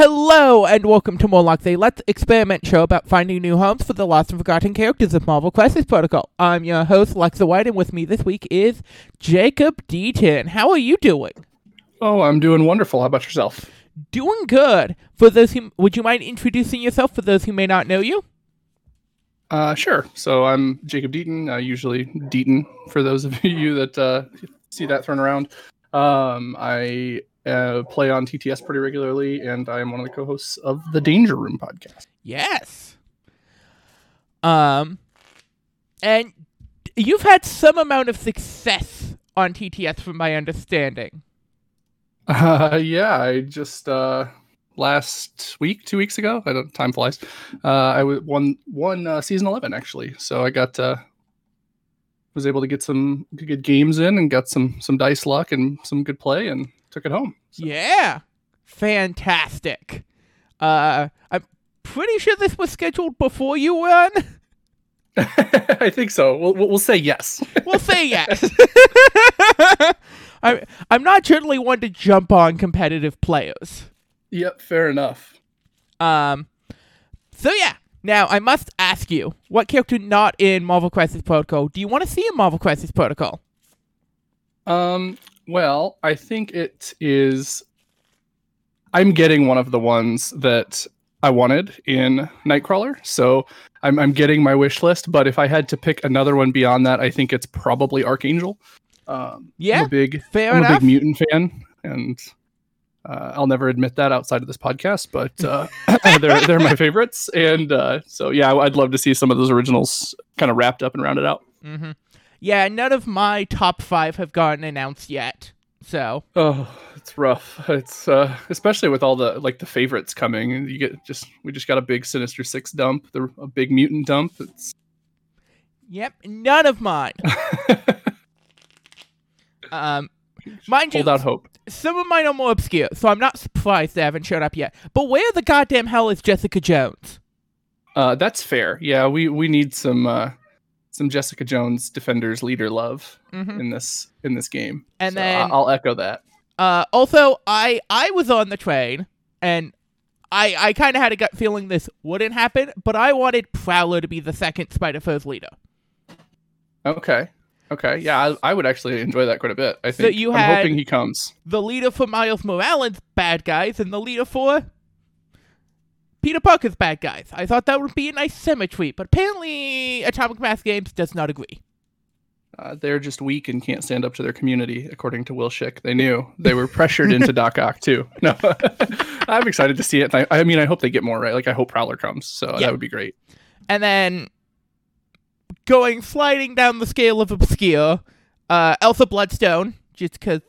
Hello and welcome to Morlock Day. Let's experiment show about finding new homes for the lost and forgotten characters of Marvel Crisis Protocol. I'm your host Lexa White, and with me this week is Jacob Deaton. How are you doing? Oh, I'm doing wonderful. How about yourself? Doing good. For those who, would you mind introducing yourself for those who may not know you? Uh, sure. So I'm Jacob Deaton, uh, usually Deaton for those of you that uh, see that thrown around. Um, I uh, play on TTS pretty regularly, and I am one of the co-hosts of the Danger Room podcast. Yes. Um, and you've had some amount of success on TTS, from my understanding. Uh, yeah, I just uh, last week, two weeks ago, I don't time flies. Uh, I won won uh, season eleven actually, so I got uh, was able to get some good games in and got some some dice luck and some good play and took it home. So. Yeah. Fantastic. Uh, I'm pretty sure this was scheduled before you won. I think so. We'll, we'll say yes. we'll say yes. I'm I'm not generally one to jump on competitive players. Yep, fair enough. Um, so yeah. Now I must ask you, what character not in Marvel Crisis Protocol do you want to see in Marvel Crisis Protocol? Um, well, I think it is. I'm getting one of the ones that I wanted in Nightcrawler, so I'm I'm getting my wish list. But if I had to pick another one beyond that, I think it's probably Archangel. Um, Yeah, I'm a big Fair I'm a big mutant fan, and uh, I'll never admit that outside of this podcast. But uh, they're they're my favorites, and uh, so yeah, I'd love to see some of those originals kind of wrapped up and rounded out. mm-hmm. Yeah, none of my top five have gotten announced yet. So Oh, it's rough. It's uh, especially with all the like the favorites coming. You get just we just got a big Sinister Six dump, the a big mutant dump. It's Yep, none of mine. um, mind you, hold out hope. some of mine are more obscure, so I'm not surprised they haven't shown up yet. But where the goddamn hell is Jessica Jones? Uh, that's fair. Yeah, we we need some uh, some Jessica Jones defenders leader love Mm-hmm. in this in this game. And So then- I- I'll echo that. Uh, also, I I was on the train, and I I kind of had a gut feeling this wouldn't happen, but I wanted Prowler to be the second Spider Foes leader. Okay. Okay. Yeah, I, I would actually enjoy that quite a bit. I So think you I'm hoping he comes. The leader for Miles Morales' bad guys, and the leader for Peter Parker's bad guys. I thought that would be a nice symmetry, but apparently Atomic Mass Games does not agree. Uh, they're just weak and can't stand up to their community, according to Will Schick. They knew they were pressured into Doc Ock too. No, I'm excited to see it. I, I mean, I hope they get more right. Like, I hope Prowler comes, so Yeah. that would be great. And then going sliding down the scale of obscure, uh, Elsa Bloodstone, just because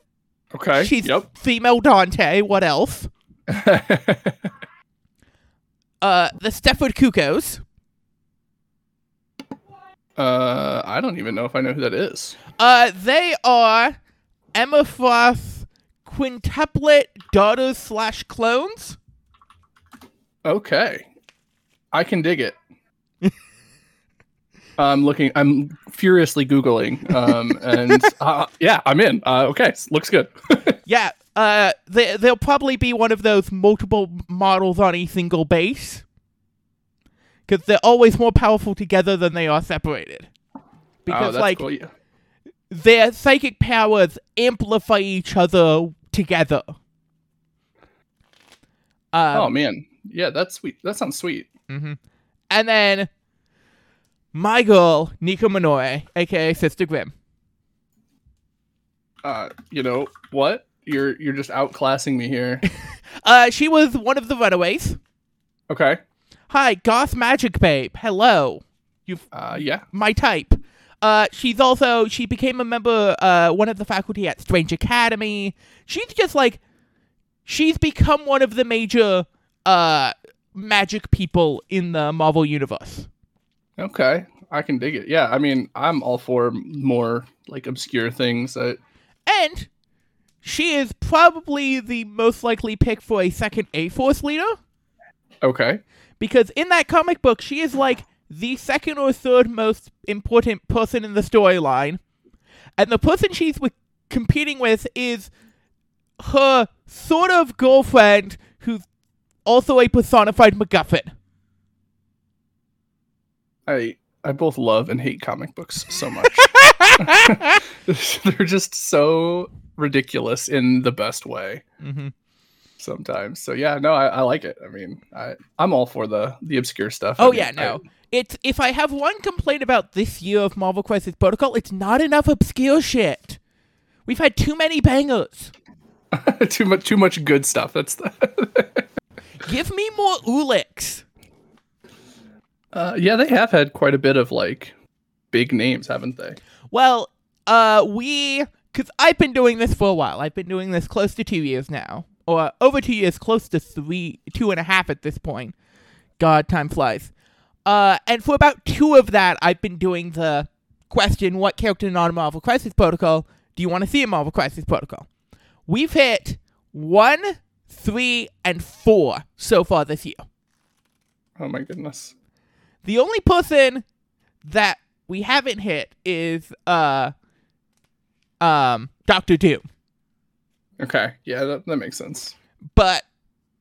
Okay. she's Yep. female Dante. What else? Uh, the Stepford Cuckoos. uh, I don't even know if I know who that is. Uh, they are Emma Frost quintuplet daughters slash clones. Okay, I can dig it. I'm looking. I'm furiously googling, um, and uh, yeah, I'm in. Uh, okay, looks good. Yeah, uh, they, they'll probably be one of those multiple models on a single base. Because they're always more powerful together than they are separated. oh, Because, that's like, cool. Yeah. their psychic powers amplify each other together. Um, oh man, yeah, that's sweet. That sounds sweet. hmm And then my girl, Nico Minoru, aka Sister Grimm. Uh, you know what? You're you're just outclassing me here. Uh, she was one of the runaways. Okay. Hi, Goth Magic Babe. Hello. You've Uh, yeah. my type. Uh, she's also she became a member, uh, one of the faculty at Strange Academy. She's just like, she's become one of the major, uh, magic people in the Marvel universe. Okay. I can dig it. Yeah. I mean, I'm all for more like obscure things. That, And she is probably the most likely pick for a second A Force leader okay. because in that comic book, she is like the second or third most important person in the storyline, and the person she's competing with is her sort of girlfriend who's also a personified MacGuffin. I I both love and hate comic books so much. They're just so ridiculous in the best way hmm sometimes. So yeah, no, I, I like it. I mean, I I'm all for the the obscure stuff. Oh I mean, yeah, no. It's if I have one complaint about this year of Marvel Crisis Protocol, it's not enough obscure shit. We've had too many bangers. Too much too much good stuff. That's the Give me more Ulix. uh, yeah, they have had quite a bit of like big names, haven't they? Well, uh, we because I've been doing this for a while. I've been doing this close to two years now, or over two years, close to three, two and a half at this point. God, time flies. Uh, and for about two of that, I've been doing the question: What character in on Marvel Crisis Protocol do you want to see in Marvel Crisis Protocol? We've hit one, three, and four so far this year. Oh my goodness. The only person that we haven't hit is uh um Doctor Doom. Okay, yeah, that, that makes sense. But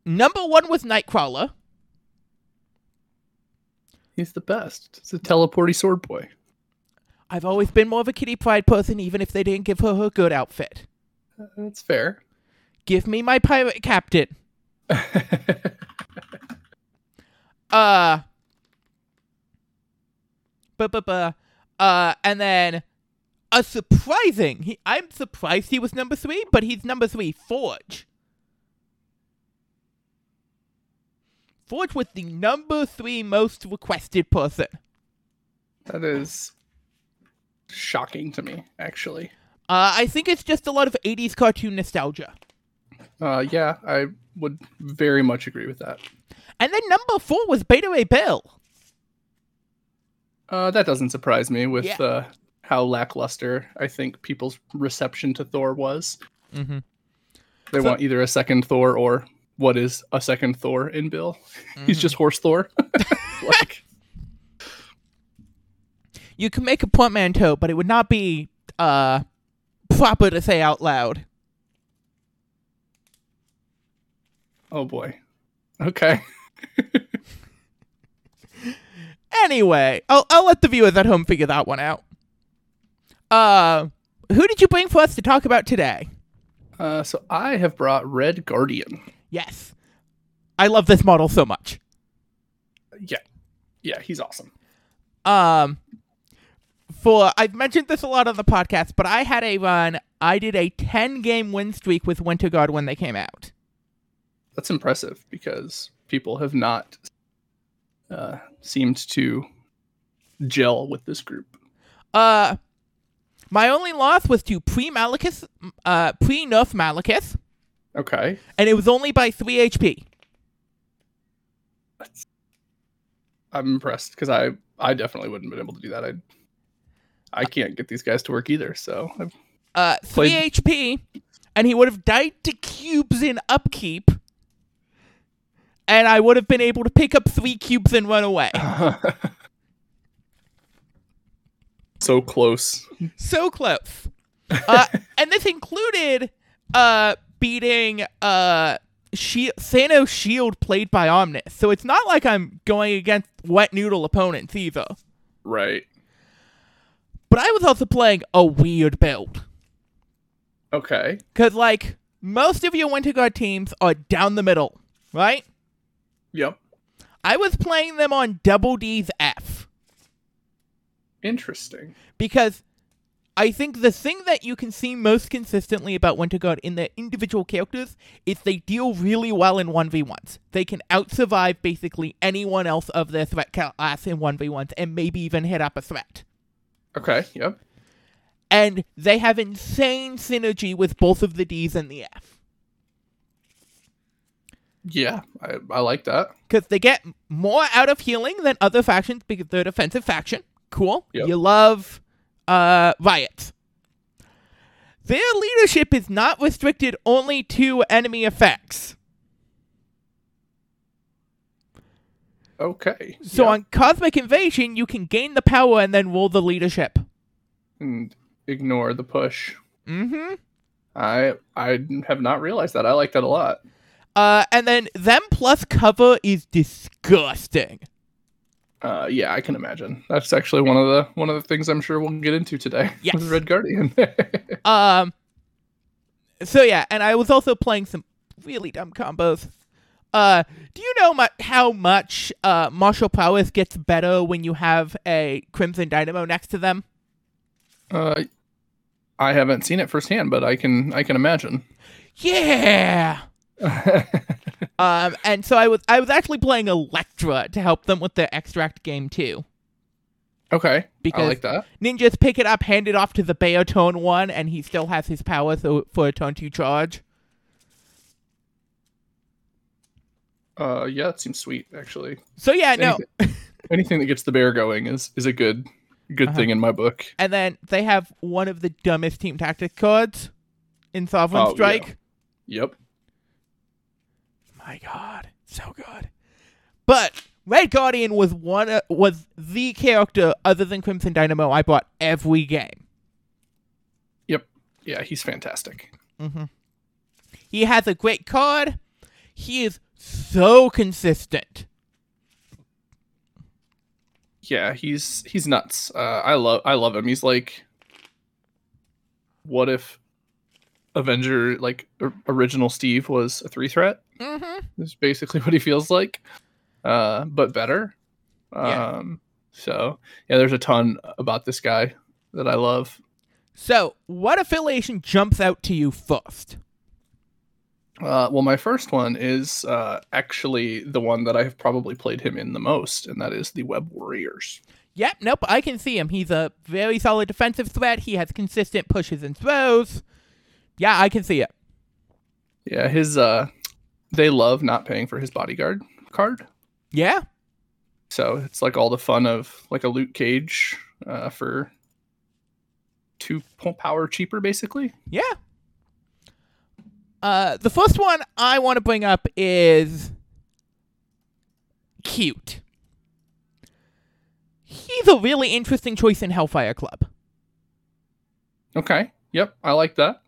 number one was Nightcrawler. He's the best. He's a teleporty sword boy. I've always been more of a Kitty Pryde person, even if they didn't give her her good outfit. Uh, That's fair. Give me my pirate captain. Uh bu- bu- bu- uh and then a surprising he, I'm surprised he was number three, but he's number three, Forge. Forge was the number three most requested person. that is shocking to me, actually. Uh, I think it's just a lot of 80s cartoon nostalgia. Uh, yeah, I would very much agree with that. And then number four was Beta Ray Bill. Uh, that doesn't surprise me with Yeah. uh, how lackluster I think people's reception to Thor was. Mm-hmm. They So- want either a second Thor or what is a second Thor in Bill. He's just horse Thor. like, You can make a portmanteau, but it would not be uh proper to say out loud. oh boy. Okay. Anyway, I'll I'll let the viewers at home figure that one out. Uh, who did you bring for us to talk about today? Uh, so I have brought Red Guardian. Yes, I love this model so much. Yeah. Yeah, he's awesome. Um, for I've mentioned this a lot on the podcast, but I had a run. I did a ten game win streak with Winter Guard when they came out. That's impressive because people have not uh, seemed to gel with this group. Uh, my only loss was to pre Malekith, uh, pre Nerf Malekith, Okay. and it was only by three HP. I'm impressed because I I definitely wouldn't have been able to do that. I I can't get these guys to work either. So I've, Uh, three Played- HP, and he would have died to cubes in upkeep, and I would have been able to pick up three cubes and run away. so close. so close. Uh, and this included uh, beating uh, Shi Thanos' shield played by Omnis. So it's not like I'm going against wet noodle opponents either. Right. But I was also playing a weird build. Okay. Because, like, most of your Winter Guard teams are down the middle, right? Yep. I was playing them on Double D's F. Interesting. because I think the thing that you can see most consistently about Winter Guard in their individual characters is they deal really well in 1v1s. They can outsurvive basically anyone else of their threat class in 1v1s and maybe even hit up a threat. Okay. Yep. And they have insane synergy with both of the Ds and the F. Yeah. I, I like that. Because they get more out of healing than other factions because they're a defensive faction. Cool. Yep. You love uh, riots. Their leadership is not restricted only to enemy effects. Okay. So yeah. on Cosmic Invasion, you can gain the power and then roll the leadership. and ignore the push. Mm-hmm. I I have not realized that. I like that a lot. Uh, and then them plus cover is disgusting. Uh, yeah, I can imagine. That's actually one of the one of the things I'm sure we'll get into today. Yes. with Red Guardian. Um. So yeah, and I was also playing some really dumb combos. Uh, do you know mu- how much uh martial prowess gets better when you have a Crimson Dynamo next to them? uh, I haven't seen it firsthand, but I can I can imagine. Yeah. Um, and so I was I was actually playing Elektra to help them with their extract game too. okay, Because- I like that. Ninjas pick it up, hand it off to the Baotone one, and he still has his power so, for a turn two charge. Uh, yeah, it seems sweet actually. So yeah, no. Anything, anything that gets the bear going is is a good good Uh-huh. thing in my book. And then they have one of the dumbest team tactic cards in Sovereign Oh, yeah. Strike. Yep. My God, so good. But Red Guardian was one uh, was the character other than Crimson Dynamo I bought every game. Yep. Yeah, he's fantastic. Mm-hmm. He has a great card. He is so consistent. Yeah, he's he's nuts. Uh, I love I love him. He's like, what if Avenger like original Steve was a three threat? Mm-hmm. Is basically what he feels like, uh, but better. Yeah. Um, so yeah, there's a ton about this guy that I love. So, what affiliation jumps out to you first? Uh, well, my first one is uh, actually the one that I've probably played him in the most, and that is the Web Warriors. Yep, nope, I can see him. He's a very solid defensive threat. He has consistent pushes and throws. Yeah, I can see it. Yeah, his uh, they love not paying for his bodyguard card. Yeah, So it's like all the fun of like a Luke Cage uh, for two po- power cheaper, basically. yeah. Uh, the first one I want to bring up is cute. He's a really interesting choice in Hellfire Club. Okay. Yep, I like that.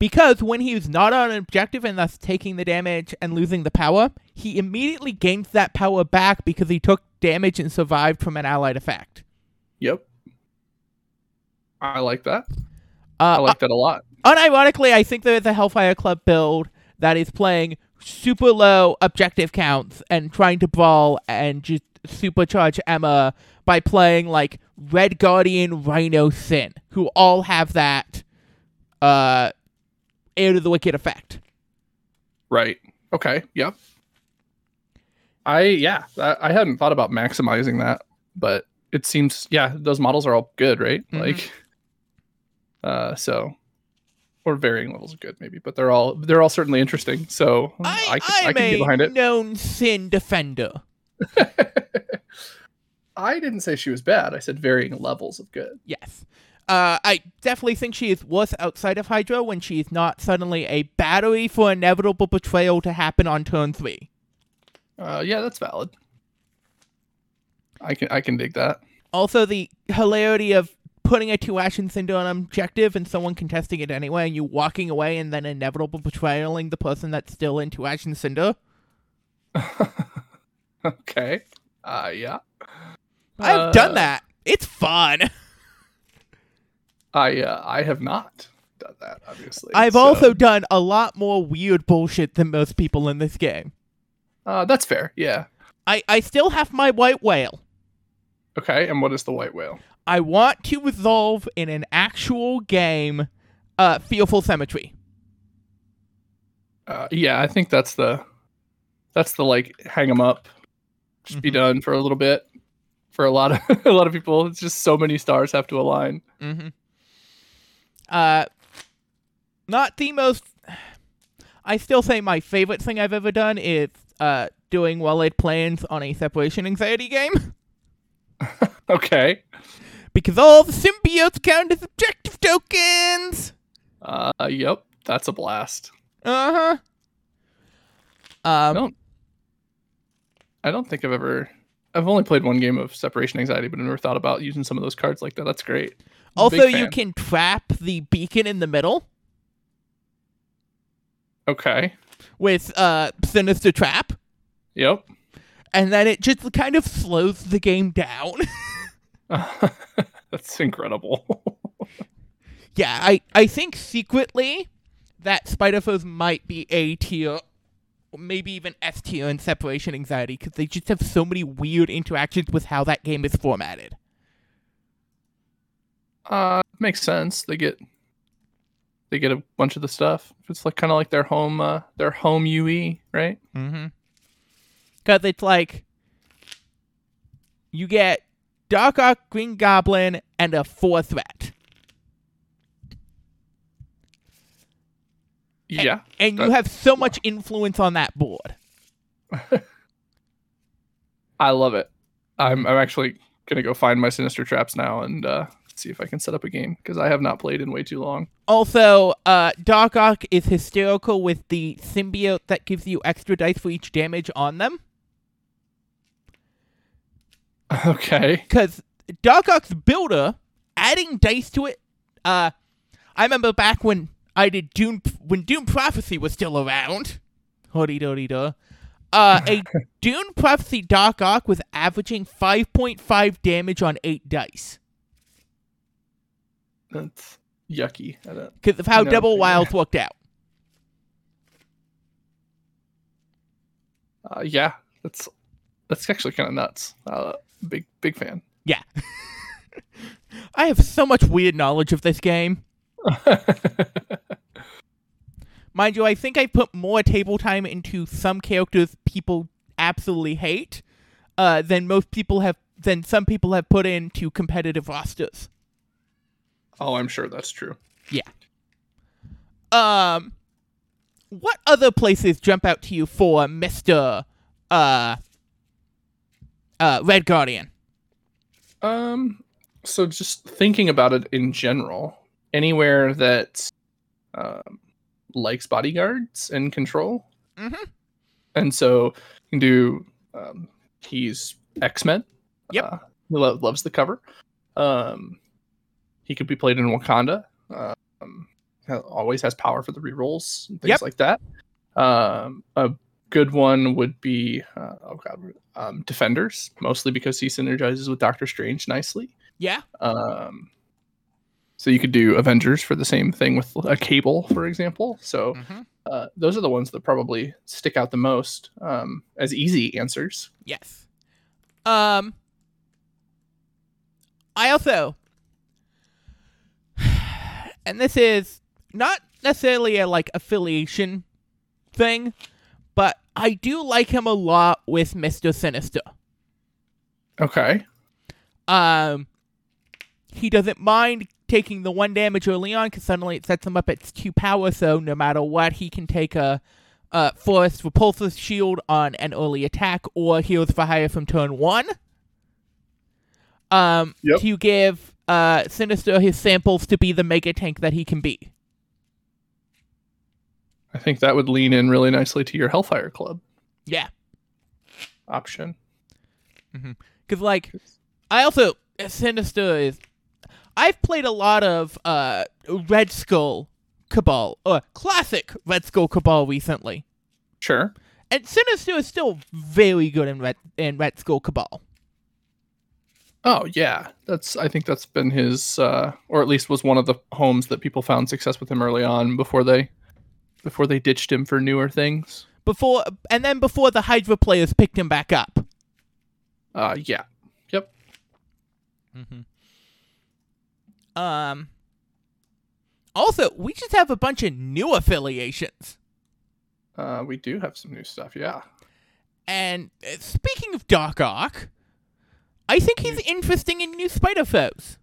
Because when he he's not on an objective and thus taking the damage and losing the power, he immediately gains that power back because he took damage and survived from an allied effect. Yep. I like that. Uh, I like that a lot. unironically, I think there's a Hellfire Club build that is playing super low objective counts and trying to brawl and just supercharge Emma by playing like Red Guardian, Rhino, Sin, who all have that uh Air to the Wicked effect. Right. Okay. Yep. I yeah, I, hadn't thought about maximizing that, but it seems yeah, those models are all good, right? Mhm. Like uh so or varying levels of good maybe, but they're all they're all certainly interesting. So I, I can, I'm I can a get behind it. known Sin defender. I didn't say she was bad. I said varying levels of good. Yes. Uh, I definitely think she is worse outside of Hydra when she is not suddenly a battery for inevitable betrayal to happen on turn three. Uh, yeah, that's valid. I can I can dig that. Also, the hilarity of putting a two action cinder on an objective and someone contesting it anyway, and you walking away and then inevitable betrayaling the person that's still in two action cinder. okay. Uh, yeah. I've Uh, done that. It's fun. I uh, I have not done that. Obviously, I've so- also done a lot more weird bullshit than most people in this game. Uh, that's fair. Yeah. I, I still have my white whale. Okay. And what is the white whale? I want to resolve in an actual game uh Fearful Symmetry. Uh, yeah, I think that's the that's the like hang them up, just be Mhm. done for a little bit. For a lot of a lot of people, it's just so many stars have to align. Mm-hmm. Uh, not the most. I still say my favorite thing I've ever done is uh doing well laid plans on a separation anxiety game Okay. because all the symbiotes count as objective tokens. Uh, yep, that's a blast. Uh huh. I Um, don't. I don't think I've ever. I've only played one game of separation anxiety, but I never thought about using some of those cards like that. That's great. Also, you can trap the beacon in the middle. Okay. with uh Sinister Trap, Yep. and then it just kind of slows the game down. That's incredible. yeah, I I think secretly that Spider Foes might be A tier, maybe even S tier in separation anxiety because they just have so many weird interactions with how that game is formatted. Uh, makes sense. They get they get a bunch of the stuff. It's like kind of like their home uh their home UE, right? Mm-hmm. Because it's like you get Doc Ock, Green Goblin, and a four threat, Yeah. and you Uh, have so much influence on that board. I love it. I'm I'm actually gonna go find my sinister traps now and uh, see if I can set up a game because I have not played in way too long. Also, uh, Doc Ock is hysterical with the symbiote that gives you extra dice for each damage on them. Okay. because Doc Ock's builder adding dice to it. Uh, I remember back when I did Doom when Doom Prophecy was still around. Hoody doody duh. Uh, a Doom Prophecy Doc Ock was averaging five point five damage on eight dice That's yucky. Because of how Double. Wilds worked out. Uh, yeah, that's that's actually kind of nuts. Uh, big big fan. Yeah, I have so much weird knowledge of this game. Mind you, I think I put more table time into some characters people absolutely hate uh, than most people have than some people have put into competitive rosters. Oh, I'm sure that's true. Yeah. Um, what other places jump out to you for Mister uh, uh, Red Guardian? Um, so just thinking about it in general, anywhere that um, likes bodyguards and control, Mhm. and so you can do. Um, he's X Men. Yep. Uh, he lo- loves the cover. Um, he could be played in Wakanda. Um, always has power for the rerolls and things Yep. like that. Um, a good one would be uh, oh god, um, Defenders, mostly because he synergizes with Doctor Strange nicely. Yeah, Um, so you could do Avengers for the same thing with a Cable, for example. So Mhm. uh, those are the ones that probably stick out the most um, as easy answers. yes. Um, I also, and this is not necessarily a like affiliation thing, but I do like him a lot with Mister Sinister. Okay. Um, he doesn't mind taking the one damage early on because suddenly it sets him up at two power. So no matter what, he can take a, a forest repulsor shield on an early attack or Heroes for Hire from turn one. Um, Yep. to give uh Sinister his samples to be the mega tank that he can be. I think that would lean in really nicely to your Hellfire Club Yeah, option. because like I also Sinister is. I've played a lot of uh Red Skull Cabal or classic Red Skull Cabal recently. Sure. And Sinister is still very good in Red in Red Skull Cabal. Oh yeah, that's. I think that's been his, uh, or at least was one of the homes that people found success with him early on before they, before they ditched him for newer things. Before and then before the Hydra players picked him back up. Uh, yeah. Yep. Mm-hmm. Um also, we just have a bunch of new affiliations. Uh, we do have some new stuff. Yeah. And uh, speaking of Doc Ock, I think he's interesting in new Spider Foes.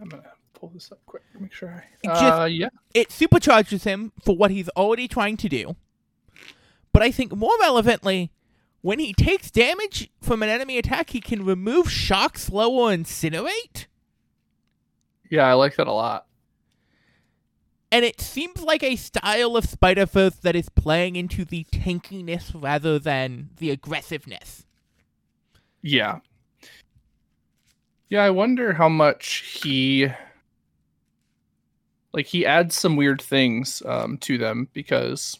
I'm gonna pull this up quick. to Make sure I. It just- Uh, yeah. It supercharges him for what he's already trying to do. But I think more relevantly, when he takes damage from an enemy attack, he can remove shock, slow, or incinerate. Yeah, I like that a lot. And it seems like a style of Spider Foes that is playing into the tankiness rather than the aggressiveness. Yeah. Yeah, I wonder how much he like he adds some weird things um, to them because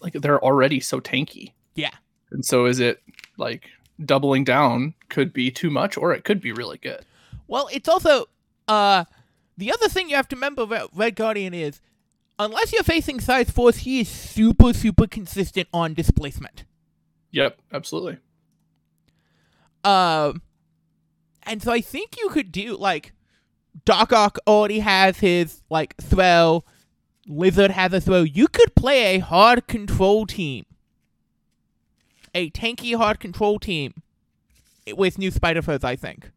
like they're already so tanky. Yeah. And so is it like doubling down could be too much or it could be really good. Well, it's also uh the other thing you have to remember about Red Guardian is unless you're facing size force, he is super super consistent on displacement. Yep, absolutely. Um, and so I think you could do like Doc Ock already has his like throw, Lizard has a throw. You could play a hard control team, a tanky hard control team with new Spider Foes. I think.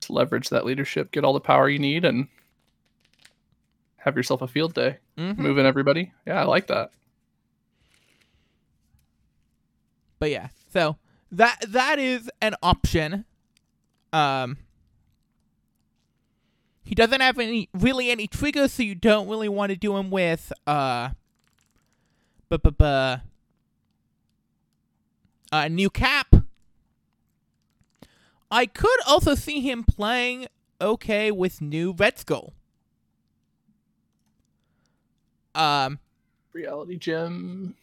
Just leverage that leadership, get all the power you need, and have yourself a field day. Mhm. Moving everybody. Yeah, I like that. But yeah, so that that is an option. Um he doesn't have any really any triggers, so you don't really want to do him with uh bu- bu- bu- uh new cap. I could also see him playing okay with new Red Skull. Um Reality gem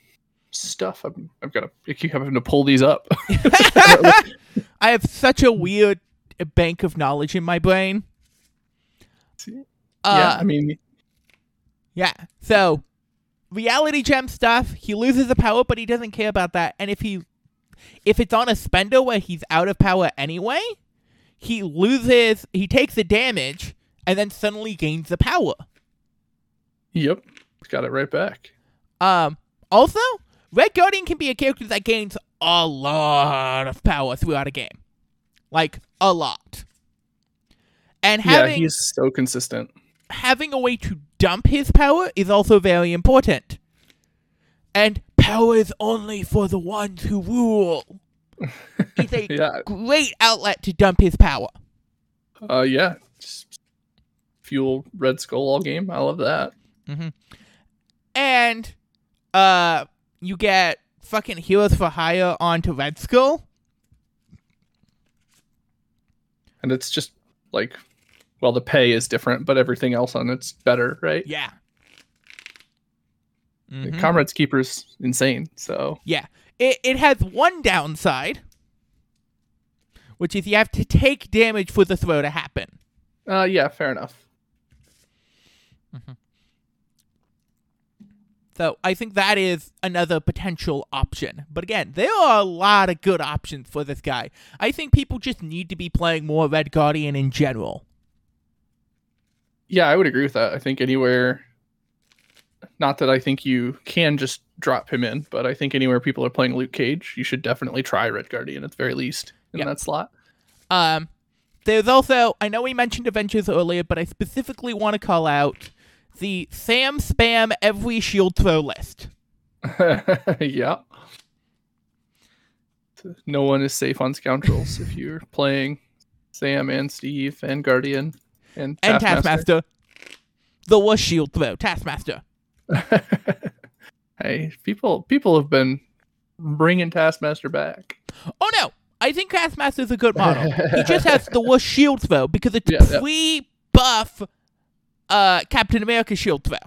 stuff. I'm, I've got to I keep having to pull these up. I have such a weird bank of knowledge in my brain. yeah, Uh, I mean, yeah. So, reality gem stuff. He loses the power, but he doesn't care about that. And if he, if it's on a spender where he's out of power anyway, he loses. He takes the damage and then suddenly gains the power. yep, got it right back. Um. Also, Red Guardian can be a character that gains a lot of power throughout a game, like a lot. And having yeah, he's so consistent. having a way to dump his power is also very important. And power is only for the ones who rule. It's a Yeah, great outlet to dump his power. uh, yeah, just fuel Red Skull all game. I love that. And uh you get fucking Heroes for Hire onto Red Skull. And it's just like, well, the pay is different, but everything else on it's better, right? Yeah. Mhm. Comrades Keeper's insane. So Yeah. It it has one downside, which is you have to take damage for the throw to happen. uh, yeah, fair enough. So I think that is another potential option. But again, there are a lot of good options for this guy. I think people just need to be playing more Red Guardian in general. Yeah, I would agree with that. I think anywhere, not that I think you can just drop him in, but I think anywhere people are playing Luke Cage, you should definitely try Red Guardian at the very least in Yeah. that slot. Um, there's also I know we mentioned Avengers earlier, but I specifically want to call out the Sam spam every shield throw list. yeah. No one is safe on Scoundrels if you're playing Sam and Steve and Guardian and And Taskmaster. Taskmaster. The worst shield throw, Taskmaster. hey, people people have been bringing Taskmaster back. Oh no, I think Taskmaster is a good model. he just has the worst shield throw because it's Yeah, yeah. Pre-buff uh, Captain America shield throw.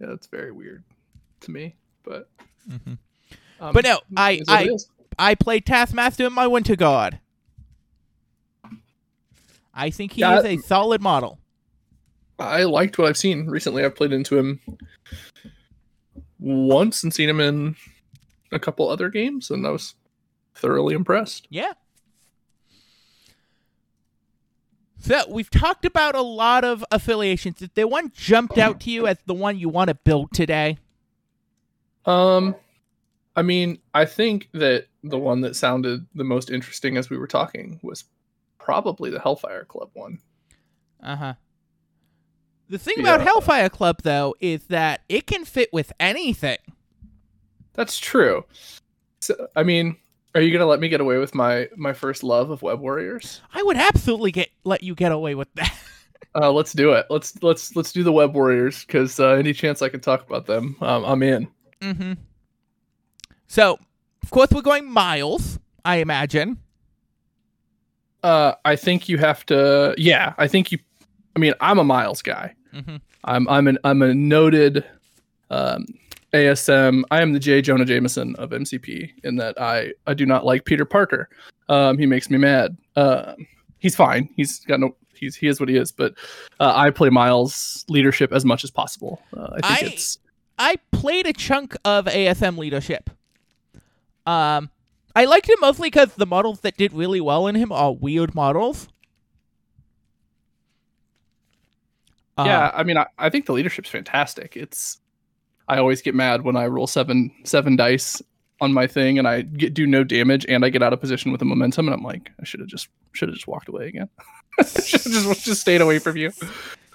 Yeah, that's very weird to me, but um, But no, I it is what I. I played Taskmaster in my Winter Guard. I think he Yeah, is a solid model. I liked what I've seen recently. I've played into him once and seen him in a couple other games, and I was thoroughly impressed. Yeah. So we've talked about a lot of affiliations. If there one jumped out to you as the one you want to build today, Um, I mean, I think that the one that sounded the most interesting as we were talking was probably the Hellfire Club one. uh huh. The thing about Hellfire Club though is that it can fit with anything. That's true. So, I mean, are you gonna let me get away with my my first love of Web Warriors? I would absolutely get let you get away with that. Uh, let's do it. Let's let's let's do the Web Warriors because uh, any chance I can talk about them, um, I'm in. mm-hmm. So, of course, we're going miles. I imagine. Uh, I think you have to. Yeah, I think you. I mean, I'm a Miles guy. Mm-hmm. I'm I'm an I'm a noted um, ASM. I am the J. Jonah Jameson of MCP in that I I do not like Peter Parker. Um, he makes me mad. Um, he's fine. He's got no. He's he is what he is. But uh, I play Miles leadership as much as possible. Uh, I think I- it's I played a chunk of ASM leadership. Um, I liked him mostly because the models that did really well in him are weird models. Uh, yeah. I mean, I, I think the leadership's fantastic. It's I always get mad when I roll seven seven dice on my thing and I get do no damage and I get out of position with the momentum and I'm like I should have just should have just walked away again. should just just stayed away from you.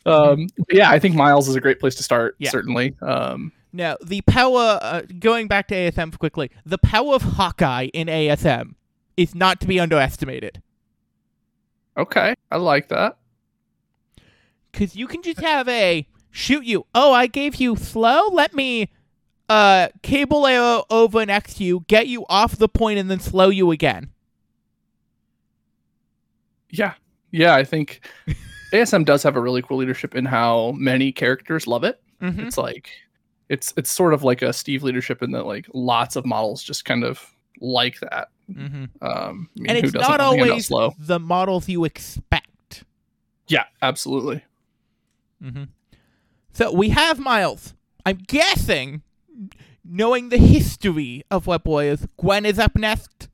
Um, yeah, I think Miles is a great place to start. Yeah. Certainly. Um, Now, the power, uh, going back to ASM quickly, the power of Hawkeye in ASM is not to be underestimated. okay, I like that. Because you can just have a shoot you. Oh, I gave you slow? Let me uh, cable arrow over next to you, get you off the point, and then slow you again. Yeah, yeah, I think ASM does have a really cool leadership in how many characters love it. Mm-hmm. It's like it's it's sort of like a Steve leadership in that like lots of models just kind of like that. Mm-hmm. Um, I mean, And it's not wanna hand out always slow. the models you expect. Yeah, absolutely. Mm-hmm. So we have Miles. I'm guessing, knowing the history of Web Warriors, Gwen is up next.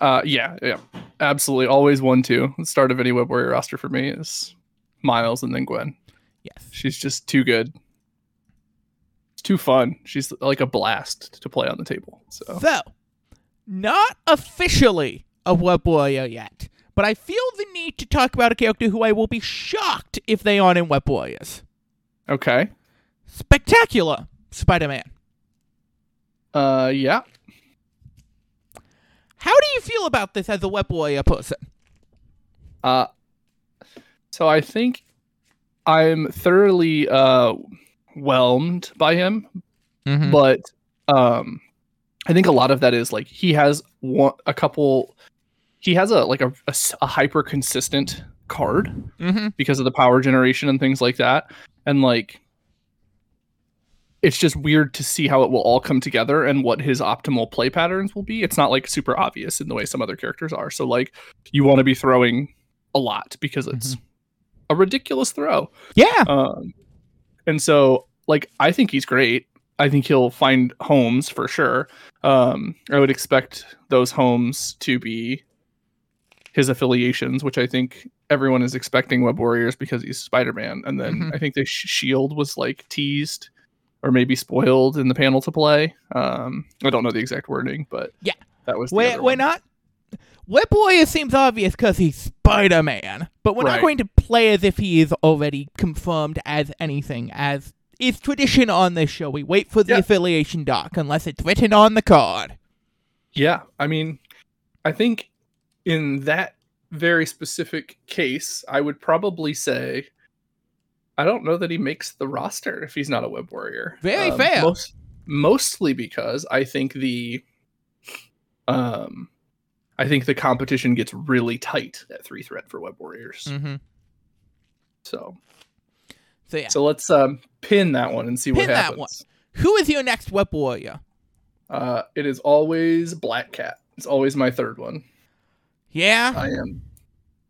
Uh, yeah, yeah, absolutely. Always one two. The start of any Web Warrior roster for me is Miles and then Gwen. Yes. She's just too good. It's too fun. She's like a blast to play on the table. So So, not officially a Web Warrior yet, but I feel the need to talk about a character who I will be shocked if they aren't in Web Warriors. Okay. Spectacular Spider-Man. Uh, yeah. How do you feel about this as a Web Warrior person? Uh, so I think I'm thoroughly uh whelmed by him, Mm-hmm. but um, I think a lot of that is like he has one a couple. He has a like a, a, hyper consistent card mm-hmm. because of the power generation and things like that, and like it's just weird to see how it will all come together and what his optimal play patterns will be. It's not like super obvious in the way some other characters are. So like you want to be throwing a lot because it's a ridiculous throw. Yeah. Um, and so like I think he's great. I think he'll find homes for sure. Um, I would expect those homes to be his affiliations, which I think everyone is expecting Web Warriors because he's Spider Man. And then Mhm. I think the sh- Shield was like teased or maybe spoiled in the panel to play. Um, I don't know the exact wording, but Yeah. that was the We're, other we're one. not. Web Warrior seems obvious because he's Spider Man, but we're not going to play as if he is already confirmed as anything. As is tradition on this show, we wait for the Yeah. affiliation doc unless it's written on the card. Yeah, I mean, I think in that very specific case, I would probably say I don't know that he makes the roster if he's not a web warrior. Um, Very fair. Most, mostly because I think the um I think the competition gets really tight at three threat for web warriors. Mm-hmm. So So yeah, so let's um pin that one and see what Pin that happens. one. who is your next Web Warrior? Uh it is always Black Cat. It's always my third one. Yeah, I am.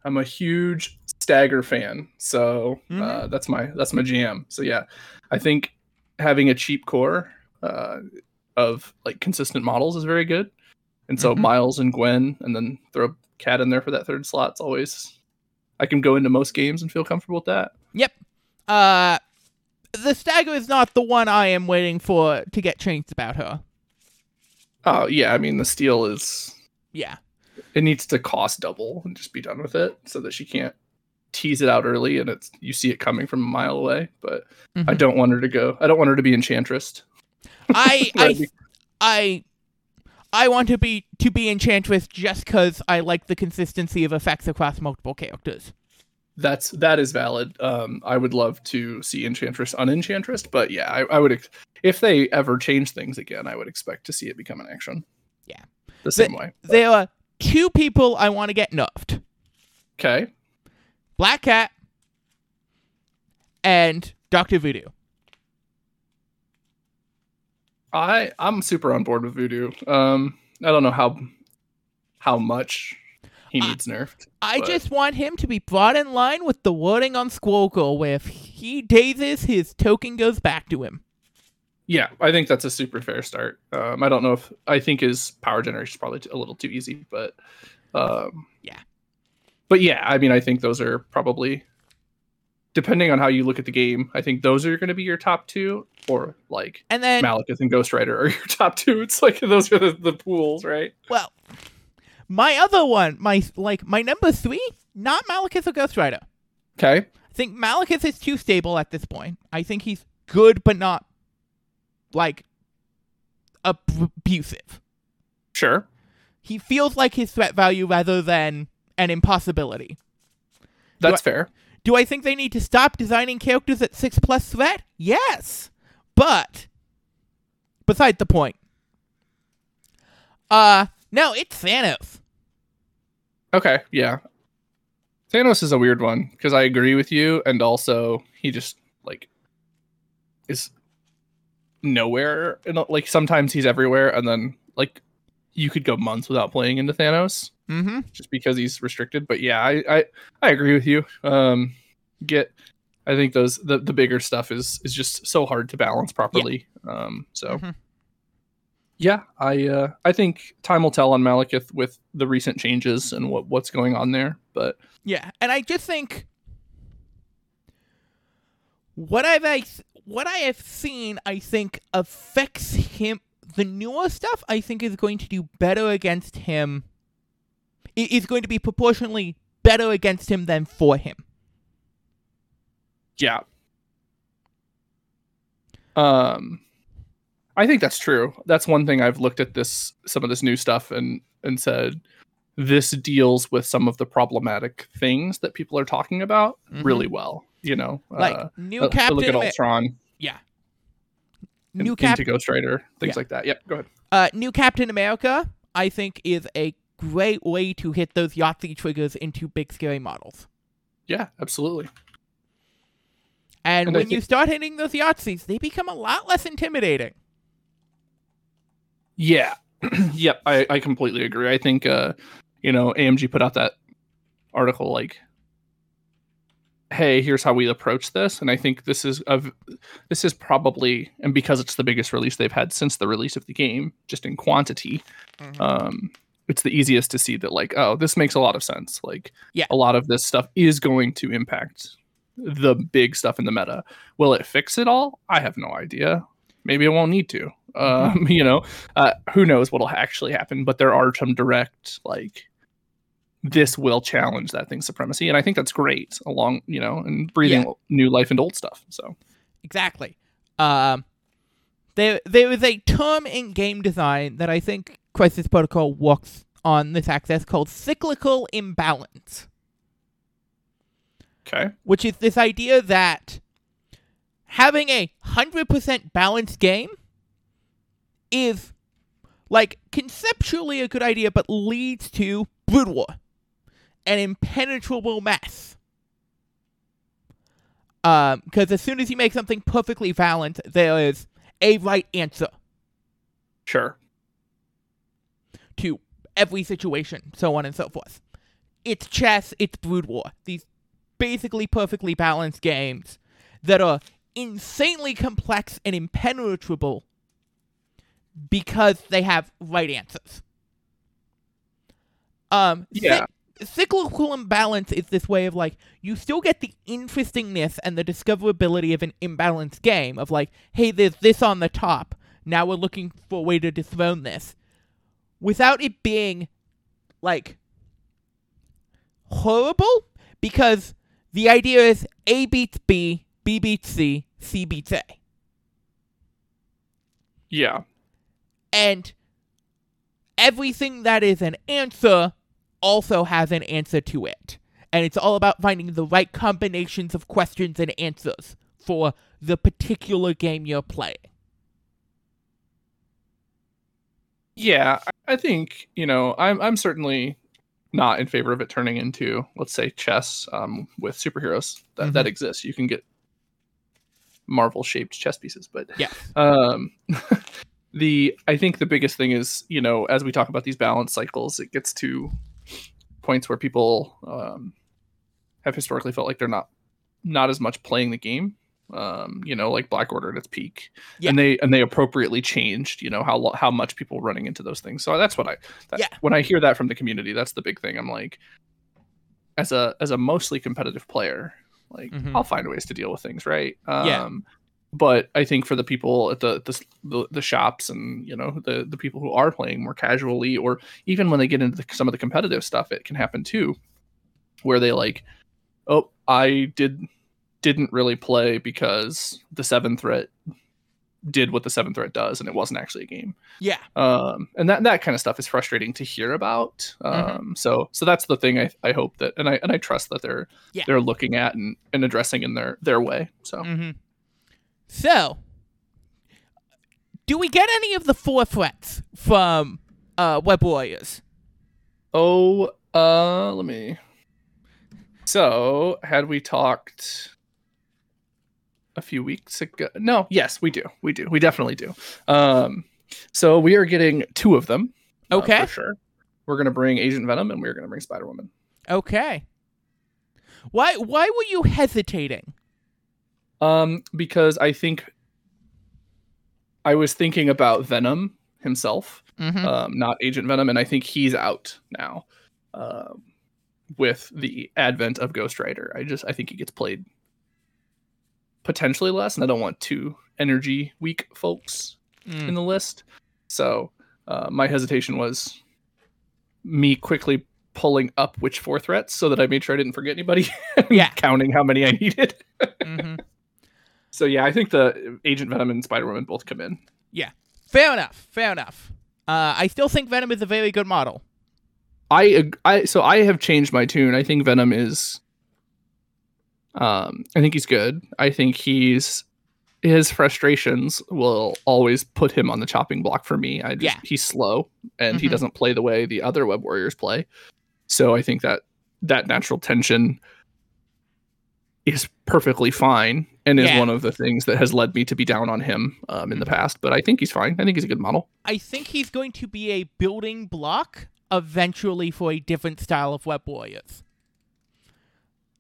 I'm a huge Stagger fan, so uh, Mhm. that's my that's my jam. So yeah, I think having a cheap core uh, of like consistent models is very good. And so Mhm. Miles and Gwen, and then throw Cat in there for that third slot. It's always I can go into most games and feel comfortable with that. Yep. Uh, the stagger is not the one I am waiting for to get changed about her. Oh yeah, I mean the steel is Yeah. It needs to cost double and just be done with it, so that she can't tease it out early and it's you see it coming from a mile away. But I Mhm. don't want her to go. I don't want her to be Enchantress. I I I I want to be to be Enchantress just because I like the consistency of effects across multiple characters. That's that is valid. Um, I would love to see Enchantress unenchantress, but yeah, I, I would ex- if they ever change things again, I would expect to see it become an action. Yeah. the same way. There are two people I want to get nerfed: Okay, Black Cat and Doctor Voodoo. I I'm super on board with Voodoo. Um, I don't know how how much he needs nerfed. I but- just want him to be brought in line with the wording on Squirrel Girl, where if he dazes, his token goes back to him. Yeah, I think that's a super fair start. Um, I don't know if I think his power generation is probably a little too easy, but um, Yeah. But yeah, I mean, I think those are probably depending on how you look at the game. I think those are going to be your top two, or like And then, Malekith and Ghost Rider are your top two. It's like those are the, the pools, right? well, my other one, my like my number three, not Malekith or Ghost Rider. Okay. I think Malekith is too stable at this point. I think he's good, but not like abusive. Sure. He feels like his threat value rather than an impossibility. That's fair. Do I think they need to stop designing characters at six plus threat? Yes, but beside the point. Uh, no, it's Thanos. Okay. Yeah. Thanos is a weird one because I agree with you, and also he just like is nowhere. And like sometimes he's everywhere, and then like you could go months without playing into Thanos Mm-hmm. just because he's restricted. But yeah, I I, I agree with you. Um, get. I think those the, the bigger stuff is is just so hard to balance properly. Um, so Mhm. yeah, I uh, I think time will tell on Malekith with the recent changes and what what's going on there. But Yeah, and I just think what I've I, what I have seen, I think affects him. The newer stuff, I think, is going to do better against him. Is going to be proportionally better against him than for him. yeah, um, I think that's true. That's one thing I've looked at this some of this new stuff and and said this deals with some of the problematic things that people are talking about Mhm. really well. You know, Like uh, new uh, look at Ultron, yeah, new Cap, into Ghost Rider, things Yeah. like that. Yep, go ahead. uh, new Captain America. I think is a great way to hit those Yahtzee triggers into big scary models. Yeah, absolutely. And, And when you start hitting those Yahtzees, they become a lot less intimidating. Yeah. yep, I, I completely agree. I think uh you know, AMG put out that article like hey, here's how we approach this and I think this is of this is probably and because it's the biggest release they've had since the release of the game, just in quantity, um it's the easiest to see that like oh, this makes a lot of sense. Like Yeah. a lot of this stuff is going to impact the big stuff in the meta. Will it fix it all? I have no idea. Maybe it won't need to. Um, you know, uh, who knows what'll actually happen? But there are some direct like this will challenge that thing's supremacy, and I think that's great. Along, you know, and breathing Yeah. new life into old stuff. So Exactly. Um, there there is a term in game design that I think Crisis Protocol works on this access called cyclical imbalance, okay, which is this idea that having a hundred percent balanced game is like conceptually a good idea, but leads to brood an impenetrable mess. Um, because as soon as you make something perfectly balanced, there is a right answer sure, to every situation, so on and so forth. It's chess, it's brood war. These basically perfectly balanced games that are insanely complex and impenetrable because they have right answers. Um, Yeah. cy- cyclical imbalance is this way of like you still get the interestingness and the discoverability of an imbalanced game of like, hey, there's this on the top. Now we're looking for a way to dethrone this, without it being like horrible because the idea is A beats B, B beats C, C beats A. yeah, And everything that is an answer also has an answer to it. And it's all about finding the right combinations of questions and answers for the particular game you're playing. yeah. I- think you know, I'm I'm certainly not in favor of it turning into, let's say, chess um, with superheroes that that exists. You can get Marvel shaped chess pieces. But Yeah. um, the I think the biggest thing is you know as we talk about these balance cycles, it gets to points where people um, have historically felt like they're not not as much playing the game. Um, you know, like Black Order at its peak, Yeah. and they and they appropriately changed. You know how how much people were running into those things. So that's what I that, Yeah. when I hear that from the community, that's the big thing. I'm like, as a as a mostly competitive player, like Mhm. I'll find ways to deal with things, right? Yeah. But I think for the people at the, the the the shops and you know the the people who are playing more casually, or even when they get into the, some of the competitive stuff, it can happen too, where they like, oh, I did didn't really play because the seventh threat did what the seventh threat does, and it wasn't actually a game Yeah. um, and that that kind of stuff is frustrating to hear about. Um, Mhm. So so that's the thing I, I hope that and I and I trust that they're Yeah. they're looking at and, and addressing in their their way. So hmm So, do we get any of the four threats from uh, Web Warriors? oh uh let me. So had we talked a few weeks ago? No, yes, we do. We do. We definitely do. Um, so we are getting two of them. uh, Okay. for sure. We're gonna bring Agent Venom and we're gonna bring Spider Woman. Okay. Why why were you hesitating? Um, because I think I was thinking about Venom himself, Mm-hmm. um, not Agent Venom, and I think he's out now. Um, with the advent of Ghost Rider, I just I think he gets played potentially less, and I don't want two energy weak folks Mm. in the list. So uh, my hesitation was me quickly pulling up which four threats so that I made sure I didn't forget anybody. Yeah. counting how many I needed. hmm So yeah, I think the Agent Venom and Spider Woman both come in. Yeah, fair enough. Fair enough. Uh, I still think Venom is a very good model. I I so I have changed my tune. I think Venom is um I think he's good. I think he's his frustrations will always put him on the chopping block for me. I just Yeah. he's slow and he Mhm. doesn't play the way the other web warriors play. So I think that that natural tension is perfectly fine and is Yeah. one of the things that has led me to be down on him um, in the past. But I think he's fine. I think he's a good model. I think he's going to be a building block eventually for a different style of Web Warriors.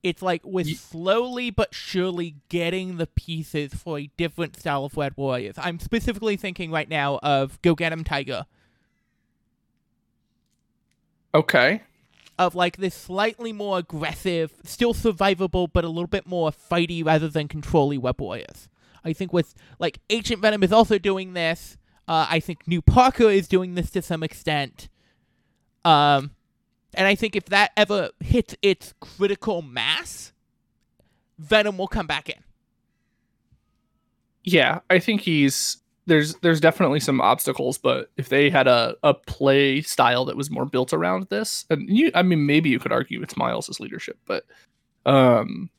It's like we're slowly but surely getting the pieces for a different style of Web Warriors. I'm specifically thinking right now of Go Get Him Tiger, Okay. Of like this slightly more aggressive, still survivable, but a little bit more fighty rather than controlly Web Warriors. I think with like Agent Venom is also doing this. Uh, I think New Parker is doing this to some extent. Um, and I think if that ever hits its critical mass, Venom will come back in. Yeah, I think he's there's there's definitely some obstacles, but if they had a, a play style that was more built around this, and you I mean maybe you could argue it's Miles' leadership, but um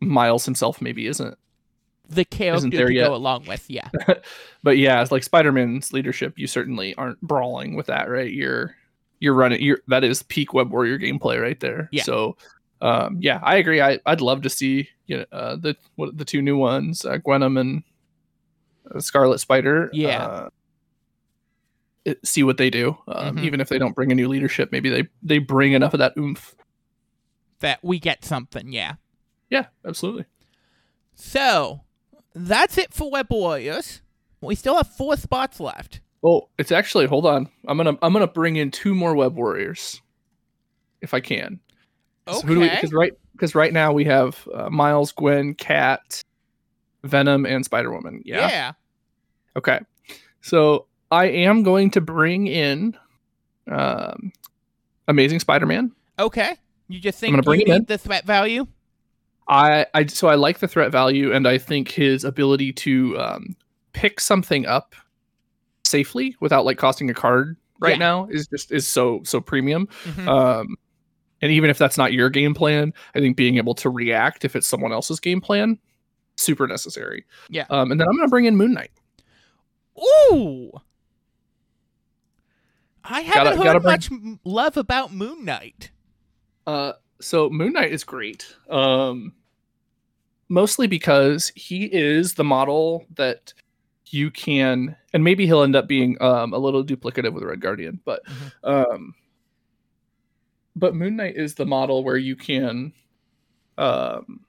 Miles himself maybe isn't. The character there to yet. go along with, yeah. But yeah, it's like Spider-Man's leadership, you certainly aren't brawling with that, right? You're you're running you're that is peak web warrior gameplay right there. Yeah. So um yeah, I agree. I I'd love to see you know uh, the what the two new ones, uh, Gwenom and Scarlet Spider. Yeah. Uh, it, see what they do. Um, Mhm. Even if they don't bring a new leadership, maybe they they bring enough of that oomph. That we get something, yeah. Yeah, absolutely. So, that's it for Web Warriors. We still have four spots left. Oh, it's actually hold on. I'm gonna I'm gonna bring in two more web warriors, if I can. So who do we? Okay. Because right because right now we have uh, Miles, Gwen, Cat, Venom, and Spider Woman. Yeah? yeah. Okay. So I am going to bring in um, Amazing Spider Man. Okay. You just think I'm gonna bring you need in. the threat value? I, I so I like the threat value, and I think his ability to um, pick something up safely without like costing a card right Yeah. now is just is so so premium. Mhm. Um, and even if that's not your game plan, I think being able to react if it's someone else's game plan, super necessary. Yeah. Um, and then I'm gonna bring in Moon Knight. Ooh. I haven't Gotta- heard gotta much love about Moon Knight. Uh, so Moon Knight is great. Um, mostly because he is the model that you can, and maybe he'll end up being um, a little duplicative with Red Guardian, but um, but Moon Knight is the model where you can um,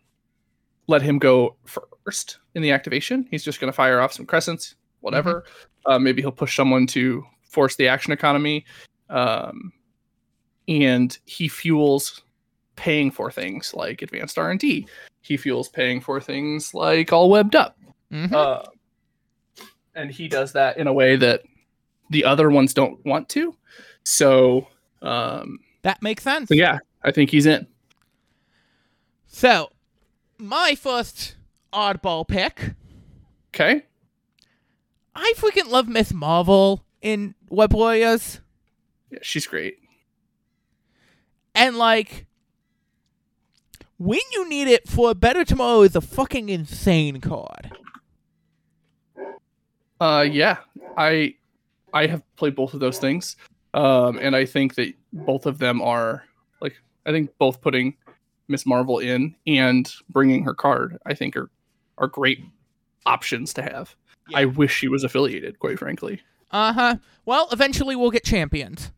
let him go first in the activation. He's just going to fire off some crescents, whatever. Uh, maybe he'll push someone to force the action economy, um, and he fuels paying for things like advanced R and D. He fuels paying for things like all webbed up, Mhm. uh, and he does that in a way that the other ones don't want to. So, um, that makes sense. so yeah, I think he's in. So, my first oddball pick. Okay. I freaking love Miss Marvel in Web Warriors. Yeah, she's great. And like when you need it for a better tomorrow is a fucking insane card. Uh, yeah, I I have played both of those things, um, and I think that both of them are like I think both putting Miss Marvel in and bringing her card I think are are great options to have. Yeah. I wish she was affiliated, quite frankly. Uh huh. Well, eventually we'll get champions,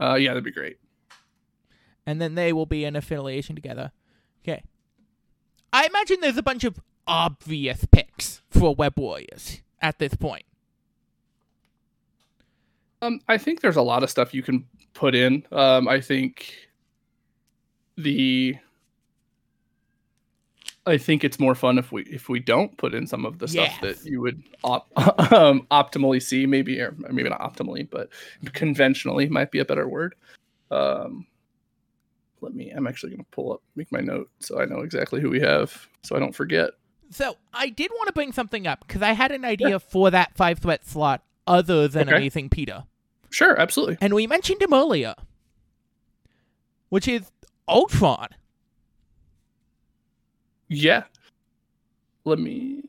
Uh, yeah, that'd be great. and then they will be in affiliation together. Okay. I imagine there's a bunch of obvious picks for Web Warriors at this point. Um, I think there's a lot of stuff you can put in. Um, I think the I think it's more fun if we if we don't put in some of the stuff Yes. that you would op- um, optimally see, maybe or maybe not optimally, but conventionally might be a better word. Um, let me. I'm actually going to pull up, make my note, so I know exactly who we have, so I don't forget. So I did want to bring something up because I had an idea for that five threat slot other than Okay. Amazing Peter. Sure, absolutely. And we mentioned him earlier, which is Ultron. Yeah. Let me.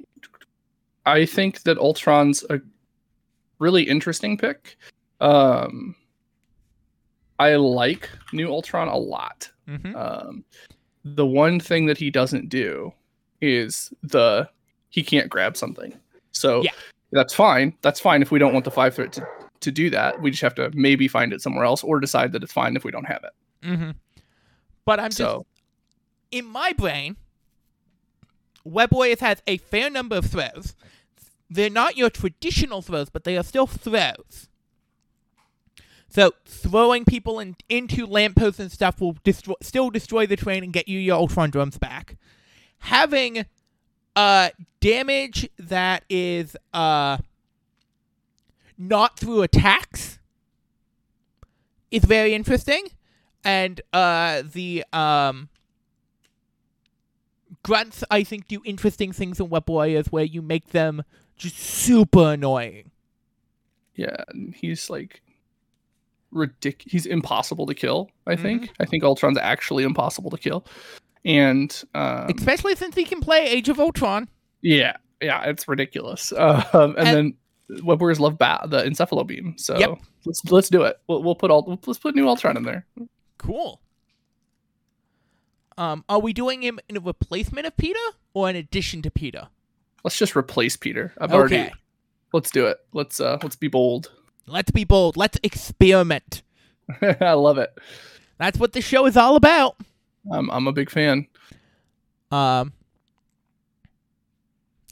I think that Ultron's a really interesting pick. Um, I like New Ultron a lot. Mm-hmm. Um, the one thing that he doesn't do is the he can't grab something. So Yeah. that's fine. That's fine if we don't want the five threat to, to do that. We just have to maybe find it somewhere else or decide that it's fine if we don't have it. Mm-hmm. But I'm just So in my brain. Web Warriors has a fair number of throws. They're not your traditional throws, but they are still throws. So throwing people in, into lampposts and stuff will destroy, still destroy the train and get you your Ultron drums back. Having uh damage that is uh not through attacks is very interesting, and uh the um grunts I think do interesting things in Web Warriors where you make them just super annoying. Yeah, he's like ridic he's impossible to kill, I Mm-hmm. think. I think Ultron's actually impossible to kill. And um, Especially since he can play Age of Ultron. yeah, yeah, it's ridiculous. Um, and, And- then Web Warriors love bat the encephalo beam. So Yep. let's let's do it. We'll, we'll put all let's put new Ultron in there. Cool. Um, are we doing him in a replacement of Peter or in addition to Peter? Let's just replace Peter. I've Okay. already let's do it. Let's uh let's be bold. Let's be bold. Let's experiment. I love it. That's what the show is all about. I'm I'm a big fan. Um,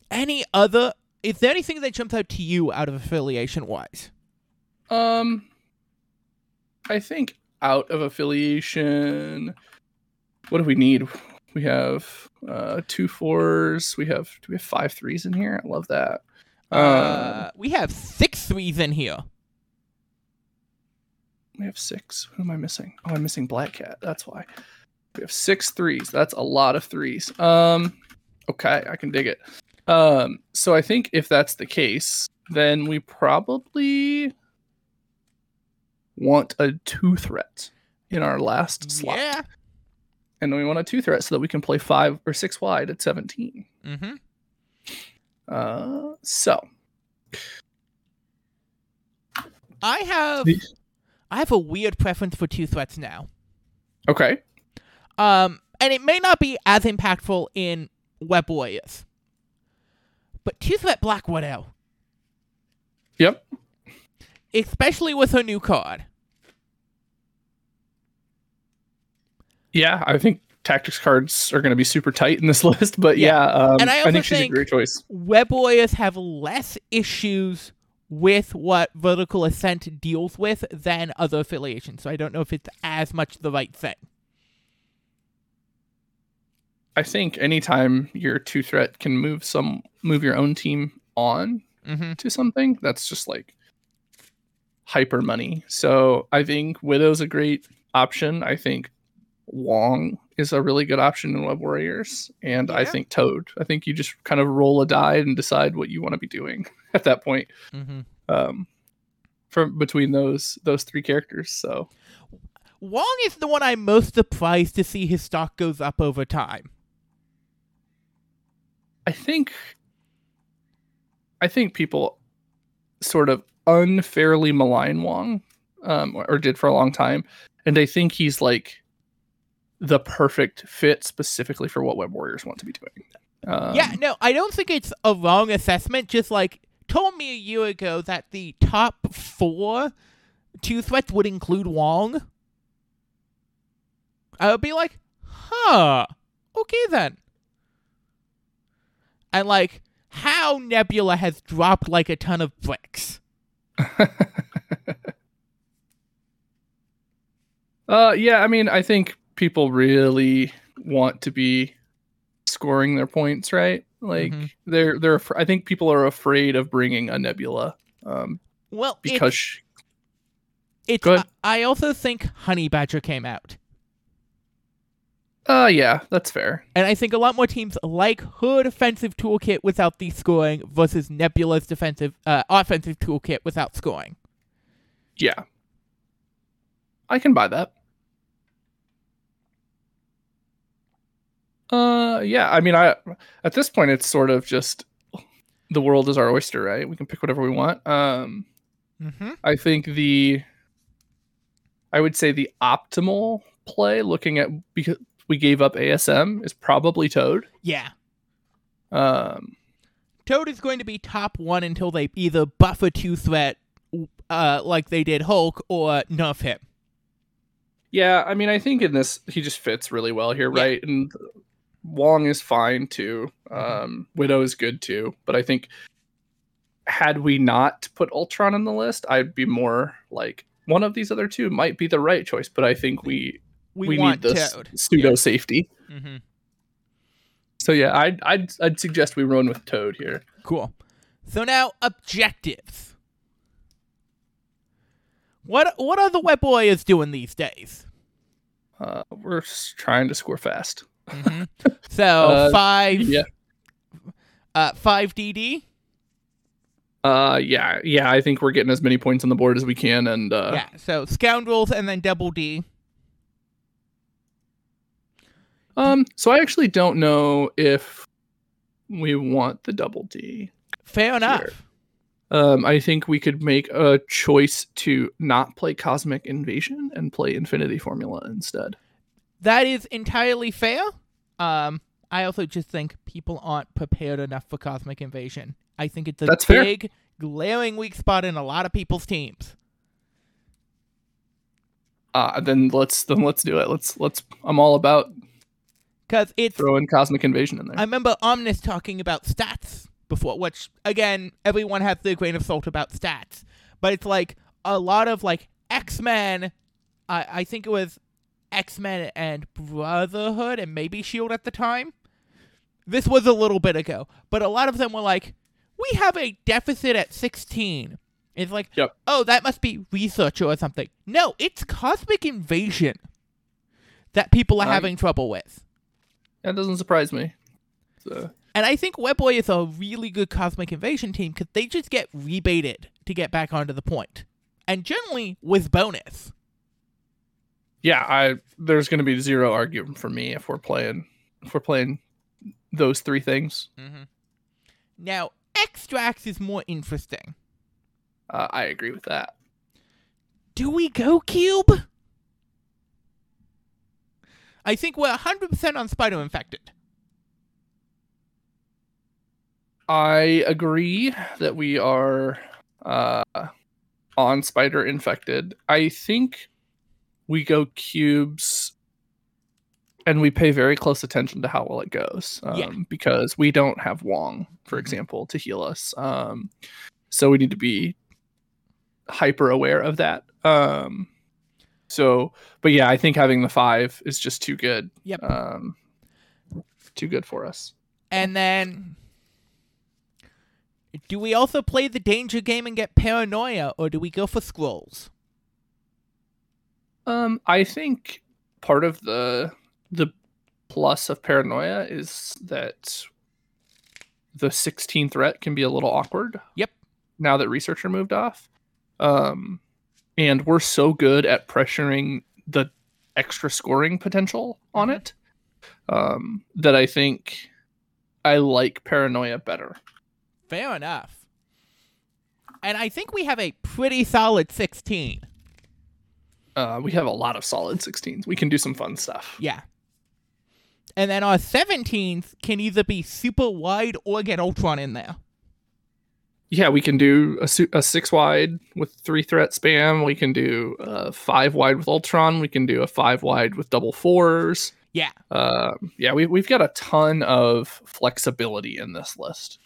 any other? Is there anything that jumps out to you out of affiliation wise? Um, I think out of affiliation, what do we need? We have uh two fours. We have do we have five threes in here? I love that. Um, Uh, we have six threes in here. we have six. Who am I missing? Oh, I'm missing Black Cat. That's why. We have six threes. That's a lot of threes. Um, okay, I can dig it. Um, so I think if that's the case, then we probably want a two threat in our last slot. Yeah. and we want a two threat so that we can play five or six wide at 17 Mm-hmm. uh so I have I have a weird preference for two threats now. okay Um, and it may not be as impactful in Web Warriors. But two threat Black Widow, Yep. especially with her new card. Yeah, I think tactics cards are going to be super tight in this list, but Yeah. yeah, um, And I I, also think she's think- a great choice. Web Warriors have less issues with what Vertical Ascent deals with than other affiliations, so I don't know if it's as much the right thing. I think anytime your two threat can move some move your own team on Mm-hmm. to something, that's just like hyper money. So I think Widow's a great option. I think Wong is a really good option in Web Warriors, and I think Toad. I think you just kind of roll a die and decide what you want to be doing at that point. Mm-hmm. Um, from between those those three characters. So Wong is the one I'm most surprised to see his stock goes up over time. I think I think people sort of unfairly malign Wong, um, or did for a long time, and I think he's like the perfect fit specifically for what Web Warriors want to be doing. Um, yeah, no, I don't think it's a wrong assessment. Just like told me a year ago that the top four two threats would include Wong. I would be like, huh, okay then. And like how Nebula has dropped like a ton of bricks. uh, yeah. I mean, I think people really want to be scoring their points, right? Like Mhm. they're they're. I think people are afraid of bringing a Nebula, um, Well, it's- because it's, Go. I I also think Honey Badger came out. Uh yeah, that's fair. And I think a lot more teams like her defensive toolkit without the scoring versus Nebula's defensive uh, offensive toolkit without scoring. Yeah. I can buy that. Uh yeah, I mean I at this point it's sort of just the world is our oyster, right? We can pick whatever we want. Um Mm-hmm. I think the I would say the optimal play looking at because we gave up ASM is probably Toad. Yeah. Um Toad is going to be top one until they either buff a two threat uh, like they did Hulk or nerf him. Yeah, I mean, I think in this he just fits really well here, Yeah. right? And Wong is fine too. Mhm. Um, Widow is good too, but I think had we not put Ultron on the list, I'd be more like one of these other two might be the right choice. But I think we We, we, need this Toad. pseudo safety. Mm-hmm. So yeah, I'd I'd I'd suggest we run with Toad here. Cool. So now objectives. What what are the Web Warriors doing these days? Uh, we're trying to score fast. Mm-hmm. So Uh, five, Yeah, uh, five DD. uh, yeah, yeah. I think we're getting as many points on the board as we can, and uh, yeah. So scoundrels and then double D. Um, so I actually don't know if we want the double D. Fair enough. Sure. Um, I think we could make a choice to not play Cosmic Invasion and play Infinity Formula instead. That is entirely fair. Um, I also just think people aren't prepared enough for Cosmic Invasion. I think it's a That's fair. big, glaring weak spot in a lot of people's teams. Uh, then let's then let's do it. Let's let's. I'm all about Because it's throwing Cosmic Invasion in there. I remember Omnis talking about stats before, which again, everyone has their grain of salt about stats, but it's like a lot of like X Men. I I think it was X Men and Brotherhood and maybe Shield at the time. This was a little bit ago, but a lot of them were like, "We have a deficit at 16." It's like, Yep. oh, that must be research or something. No, it's cosmic invasion that people are I- having trouble with. that doesn't surprise me. So, And I think Webboy is a really good Cosmic Invasion team because they just get rebated to get back onto the point. And generally with bonus. Yeah, I there's going to be zero argument for me if we're playing if we're playing those three things. Mm-hmm. Now, Extracts is more interesting. Uh, I agree with that. Do we go Cube? I think we're 100% on Spider Infected. I agree that we are uh, on spider infected. I think we go cubes and we pay very close attention to how well it goes um, Yeah. because we don't have Wong, for Mhm. example, to heal us. Um, so we need to be hyper aware of that. Um, so, but yeah, I think having the five is just too good. Yep. Um, too good for us. And then, do we also play the danger game and get paranoia, or do we go for scrolls? Um, I think part of the the plus of paranoia is that the 16 threat can be a little awkward. Yep. Now that researcher moved off, um, and we're so good at pressuring the extra scoring potential on Mhm. it, um, that I think I like paranoia better. Fair enough. And I think we have a pretty solid 16. Uh, we have a lot of solid 16s. We can do some fun stuff. Yeah. And then our 17s can either be super wide or get Ultron in there. Yeah, we can do a, su- a six wide with three threat spam. We can do a five wide with Ultron. We can do a five wide with double fours. Yeah. Um, yeah, we, we've got a ton of flexibility in this list.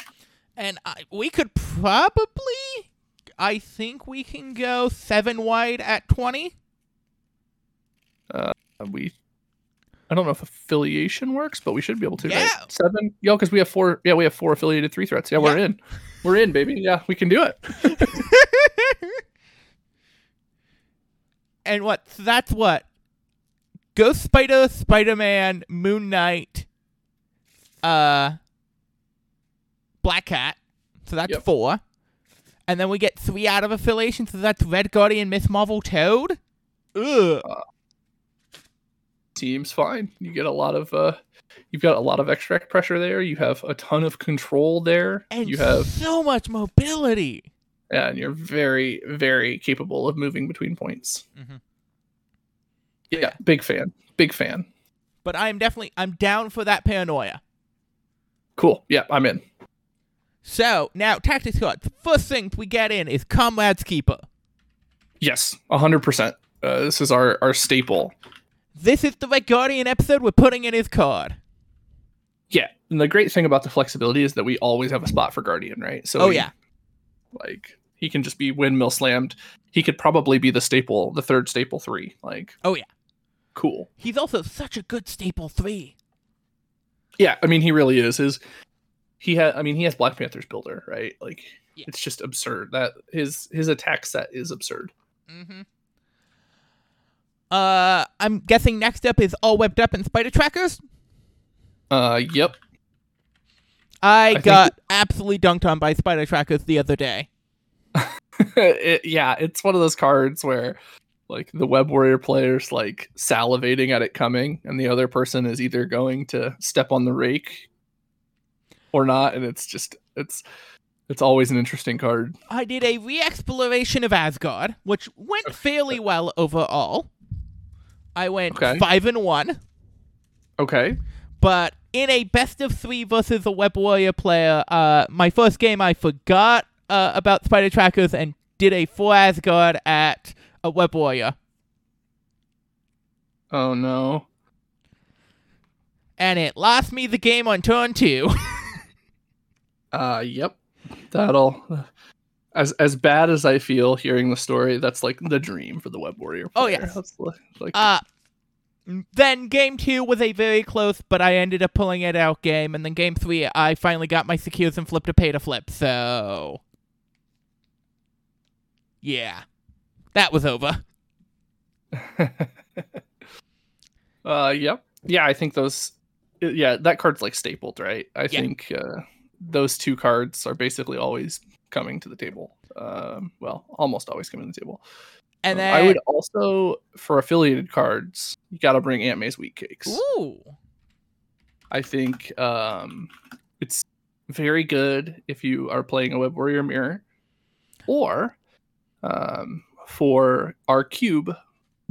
And I, we could probably, I think we can go seven wide at 20. Uh, we, I don't know if affiliation works, but we should be able to. right? Yeah. seven. Yeah, because we have four. Yeah, we have four affiliated three threats. Yeah, we're in. We're in, baby. Yeah, we can do it. and what? So that's what? Ghost Spider, Spider Man, Moon Knight, uh, Black Cat. So that's Yep. four. And then we get three out of affiliation. So that's Red Guardian, Miss Marvel, Toad. Ugh. Seems fine. You get a lot of. uh You've got a lot of extract pressure there. You have a ton of control there. And you have so much mobility. Yeah, and you're very, very capable of moving between points. Mm-hmm. Yeah, big fan. Big fan. But I'm definitely I'm down for that paranoia. Cool. Yeah, I'm in. So now tactics The First thing we get in is Comrade's Keeper. Yes, 100%. Uh, this is our, our staple. This is the Red Guardian episode we're putting in his card. Yeah, and the great thing about the flexibility is that we always have a spot for Guardian, right? So oh we- yeah. like he can just be windmill slammed. He could probably be the staple, the third staple three. Like, Oh yeah. cool. He's also such a good staple three. Yeah, I mean he really is. His he had I mean he has Black Panther's builder, right? Like Yeah. it's just absurd. That his his attack set is absurd. Mm-hmm. Uh, I'm guessing next up is all webbed up in spider trackers. Uh yep. I, think- got absolutely dunked on by spider trackers the other day. it, yeah, it's one of those cards where like the web warrior player's like salivating at it coming and the other person is either going to step on the rake or not and it's just it's it's always an interesting card. I did a re-exploration of Asgard, which went fairly well overall. I went Okay. five and one, Okay. but in a best of three versus a web warrior player, uh, my first game I forgot uh, about spider trackers and did a full Asgard at a web warrior, Oh no. and it lost me the game on turn two. Uh yep. That'll as as bad as I feel hearing the story, that's like the dream for the web warrior. Oh, player. yes. That's li- like Uh, then game two was a very close, but I ended up pulling it out game. And then game three, I finally got my secures and flipped a pay to flip. So, yeah, that was over. uh yep. Yeah, I think those yeah, that card's like stapled, right? I Yeah. think uh those two cards are basically always coming to the table. Um well, almost always coming to the table. And Um, then I would also for affiliated cards, you got to bring Aunt May's wheat cakes. ooh, I think um, it's very good if you are playing a Web Warrior Mirror, or um, for our cube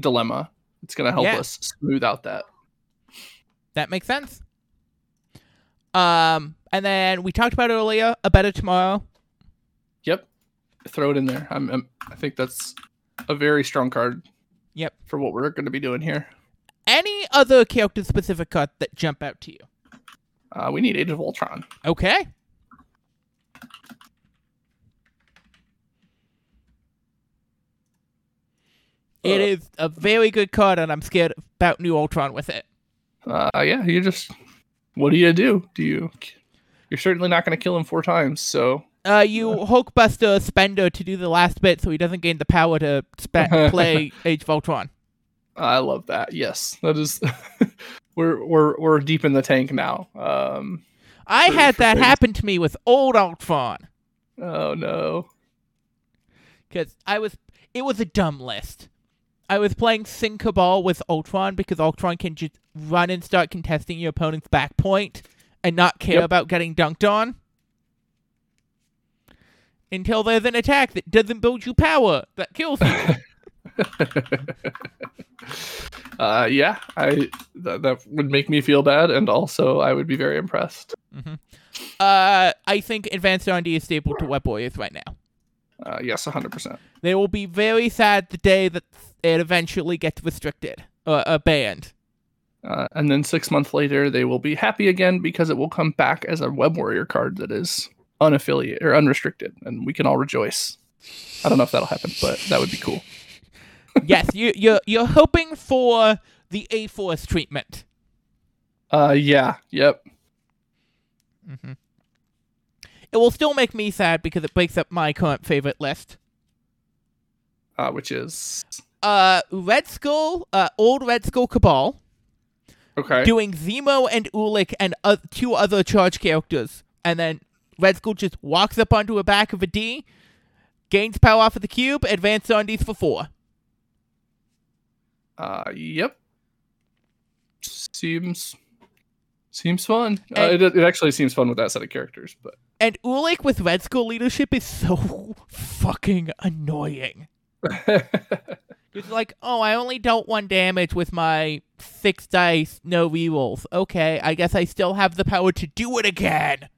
dilemma, it's going to help Yeah. us smooth out that. that makes sense. Um, and then we talked about earlier a better tomorrow. Yep. Throw it in there. I'm, I'm I think that's a very strong card. Yep. For what we're going to be doing here. Any other character specific card that jump out to you? Uh, we need Age of Ultron. Okay. It Uh, is a very good card, and I'm scared about New Ultron with it. Uh, yeah, you just what do you do? Do you? You're certainly not going to kill him four times. So Uh, you Hulkbuster Spender to do the last bit, so he doesn't gain the power to spe- play Age of Ultron. I love that. Yes, that is. we're we're we're deep in the tank now. Um. I For- had for that things. happen to me with old Ultron Oh no. because I was. It was a dumb list. I was playing Sin Cabal with Ultron because Ultron can just run and start contesting your opponent's back point and not care Yep. about getting dunked on. Until there's an attack that doesn't build you power that kills you. uh, yeah, I that, that would make me feel bad, and also I would be very impressed. uh, I think Advanced R&D is stable to Web Warriors right now. Uh, yes, hundred percent. They will be very sad the day that it eventually gets restricted or uh, banned. Uh, and then six months later, they will be happy again because it will come back as a Web Warrior card that is unaffiliated or unrestricted, and we can all rejoice. I don't know if that'll happen, but that would be cool. yes, you, you're you're hoping for the A Force treatment. Uh, yeah, yep. Mm-hmm. It will still make me sad because it breaks up my current favorite list. Uh, which is Uh, Red Skull, uh, old Red Skull Cabal, okay. doing Zemo and Ulik and uh, two other charge characters, and then Red Skull just walks up onto the back of a D, gains power off of the cube, advances on these for four. Uh, yep. Seems seems fun. Uh, it, it actually seems fun with that set of characters, but And Ulik with Red Skull leadership is so fucking annoying. It's like, oh, I only dealt one damage with my six dice, no rerolls. Okay, I guess I still have the power to do it again.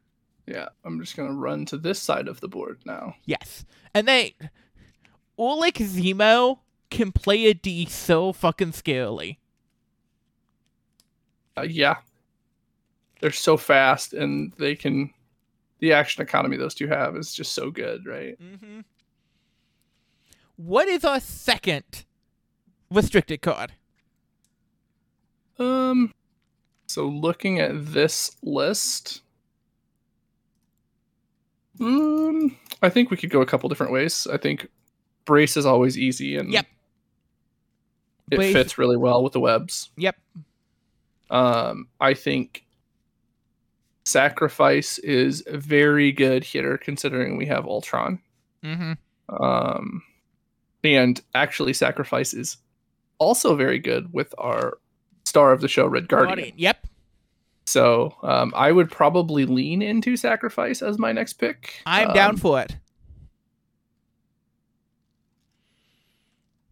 Yeah, I'm just gonna run to this side of the board now. Yes. And they Ulik Zemo can play a D so fucking scarily. Uh, yeah, they're so fast, and they can. The action economy those two have is just so good, right? Mm-hmm. What is our second restricted card? Um, so looking at this list, um, I think we could go a couple different ways. I think brace is always easy and Yep. it Brace- fits really well with the webs. Yep. Um, I think sacrifice is a very good hitter considering we have Ultron. Mm-hmm. Um, and actually, sacrifice is also very good with our star of the show, Red Guardian. Yep. So um, I would probably lean into sacrifice as my next pick. I'm down Um, for it.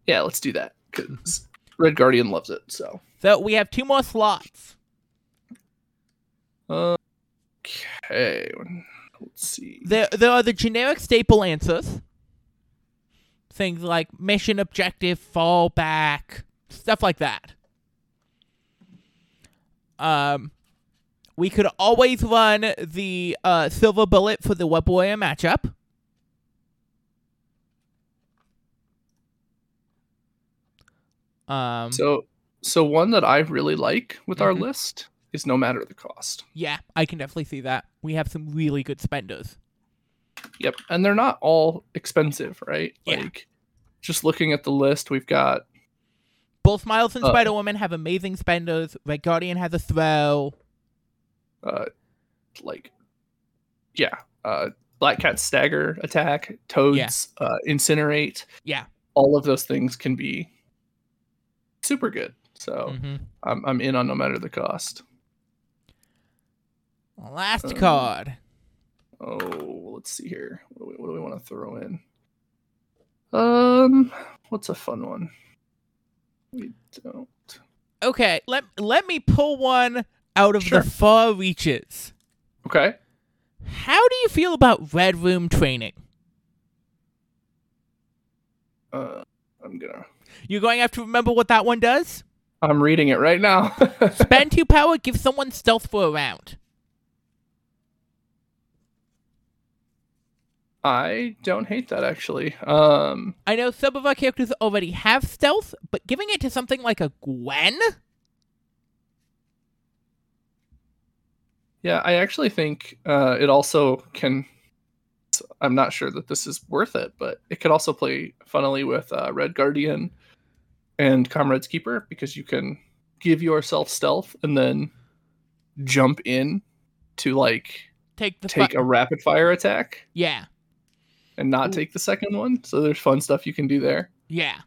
Yeah, let's do that because Red Guardian loves it. So So we have two more slots. okay, let's see. There, there are the generic staple answers. Things like mission objective, fallback, stuff like that. Um, we could always run the uh, silver bullet for the web warrior matchup. Um, So so one that I really like with our Mhm. list is no matter the cost. yeah, I can definitely see that. We have some really good spenders. Yep, and they're not all expensive, right? Yeah. Like just looking at the list, we've got Both Miles and Uh, Spider Woman have amazing spenders. Red Guardian has a throw. Uh like yeah uh black cat stagger attack toads uh incinerate. Yeah. all of those things can be super good. So hmm I'm, I'm in on no matter the cost. Last Um, card. oh let's see here. What do we, what do we want to throw in? Um what's a fun one? We don't. Okay, let let me pull one out of Sure. the far reaches. Okay. How do you feel about red room training? Uh, I'm gonna. You're going to have to remember what that one does. I'm reading it right now. Spend two power, give someone stealth for a round. I don't hate that actually. Um, I know some of our characters already have stealth, but giving it to something like a Gwen? Yeah, I actually think uh, it also can. I'm not sure that this is worth it, but it could also play funnily with uh, Red Guardian and Comrade's Keeper because you can give yourself stealth and then jump in to like Take the take fu- a rapid fire attack Yeah, and not Ooh. take the second one. So there's fun stuff you can do there. yeah.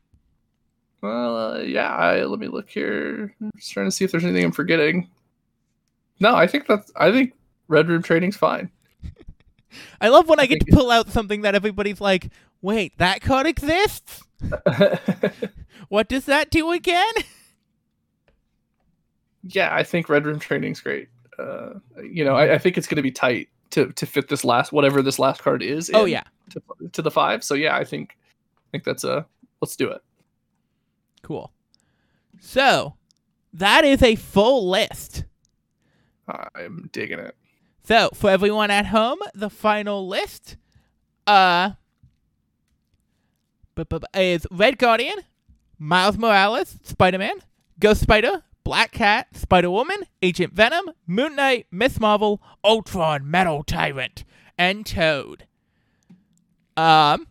Well, uh, yeah. I, let me look here. I'm just trying to see if there's anything I'm forgetting. No, I think that's. I think Red Room Training's fine. I love when I, I get to pull out something that everybody's like, wait, that card exists? What does that do again? yeah, I think Red Room Training's great. Uh, you know, I, I think it's going to be tight to to fit this last whatever this last card is. Oh, yeah. to, to the five. So yeah, I think I think that's a let's do it. Cool. So, that is a full list. I'm digging it. So, for everyone at home, the final list uh is Red Guardian, Miles Morales, Spider-Man, Ghost Spider, Black Cat, Spider-Woman, Agent Venom, Moon Knight, Miss Marvel, Ultron, Metal Tyrant, and Toad. Um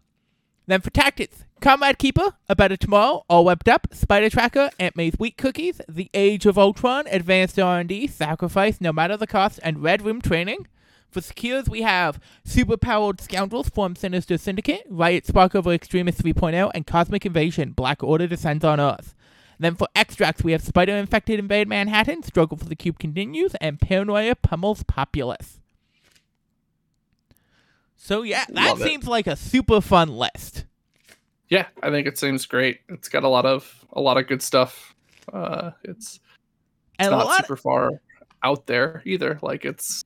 then for tactics, Comrade Keeper, A Better Tomorrow, All Webbed Up, Spider Tracker, Aunt May's Wheat Cookies, The Age of Ultron, Advanced R&D, Sacrifice, No Matter the Cost, and Red Room Training. For secures, we have Superpowered Scoundrels form Sinister Syndicate, Riot Spark over Extremis 3.0, and Cosmic Invasion, Black Order descends on Earth. Then for extracts, we have Spider Infected Invade Manhattan, Struggle for the Cube continues, and Paranoia pummels Populace. So yeah, that Love it. seems like a super fun list. Yeah, I think it seems great. It's got a lot of a lot of good stuff. Uh, it's it's a not lot super far out there either. Like it's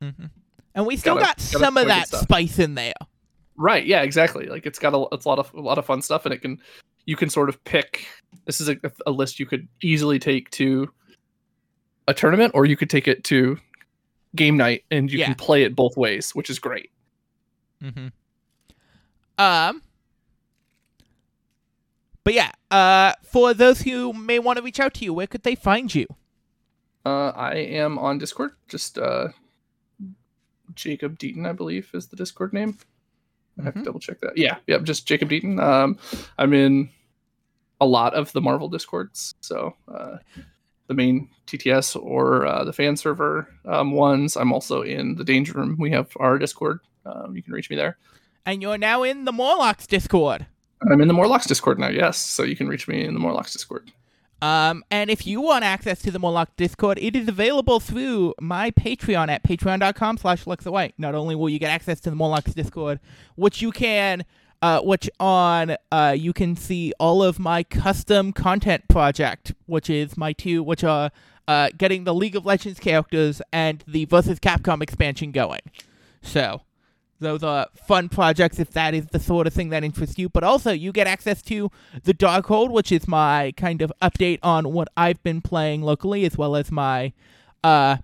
Mhm. And we still Gotta- got gotta some of that spice in there. right. Yeah, exactly. Like it's got a it's a lot of a lot of fun stuff, and it can you can sort of pick. This is a, a list you could easily take to a tournament, or you could take it to game night, and you Yeah. can play it both ways, which is great. Mm-hmm. Um. But yeah, uh, for those who may want to reach out to you, where could they find you? Uh, I am on Discord. Just uh, Jacob Deaton, I believe, is the Discord name. I have to Mhm. double check that. Yeah, yeah, just Jacob Deaton. Um, I'm in a lot of the Marvel Discords, so uh, the main TTS or uh, the fan server um, ones. I'm also in the Danger Room. We have our Discord. Um, you can reach me there. And you're now in the Morlocks Discord. I'm in the Morlocks Discord now. Yes, so you can reach me in the Morlocks Discord. Um, and if you want access to the Morlock Discord, it is available through my Patreon at patreon.com slash LexaWhite. Not only will you get access to the Morlocks Discord, which you can, uh, which on, uh, you can see all of my custom content project, which is my two, which are, uh, getting the League of Legends characters and the versus Capcom expansion going. So, those are fun projects if that is the sort of thing that interests you. But also, you get access to the Darkhold, which is my kind of update on what I've been playing locally, as well as my uh,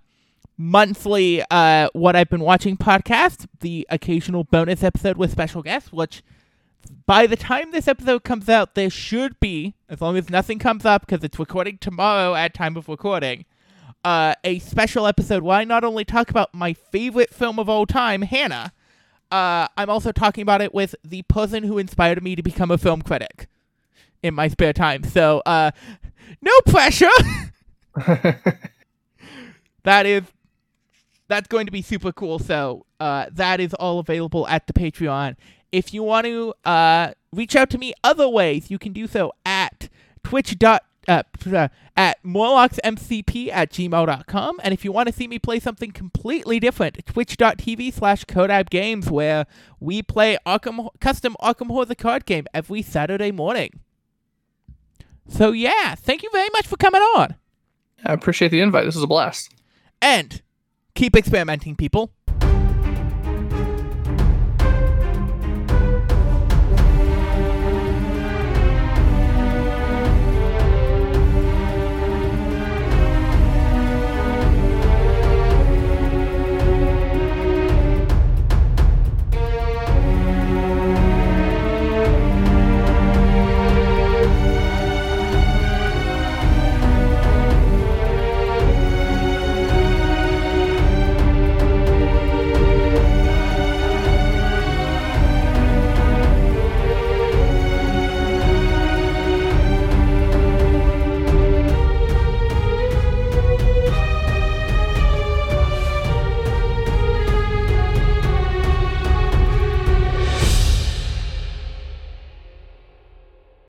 monthly uh, what I've been watching podcast, the occasional bonus episode with special guests, which by the time this episode comes out, there should be, as long as nothing comes up, because it's recording tomorrow at time of recording, uh, a special episode where I not only talk about my favorite film of all time, Hannah, uh, I'm also talking about it with the person who inspired me to become a film critic in my spare time. So, uh, no pressure. that is that's going to be super cool. So, uh, that is all available at the Patreon. If you want to uh, reach out to me other ways, you can do so at twitch dot uh, uh, at morlocksmcp at gmail.com. And if you want to see me play something completely different, twitch.tv slash Kodab Games, where we play Arkham custom Arkham Horror the card game every Saturday morning. So yeah, thank you very much for coming on. I appreciate the invite. This was a blast. And Keep experimenting, people.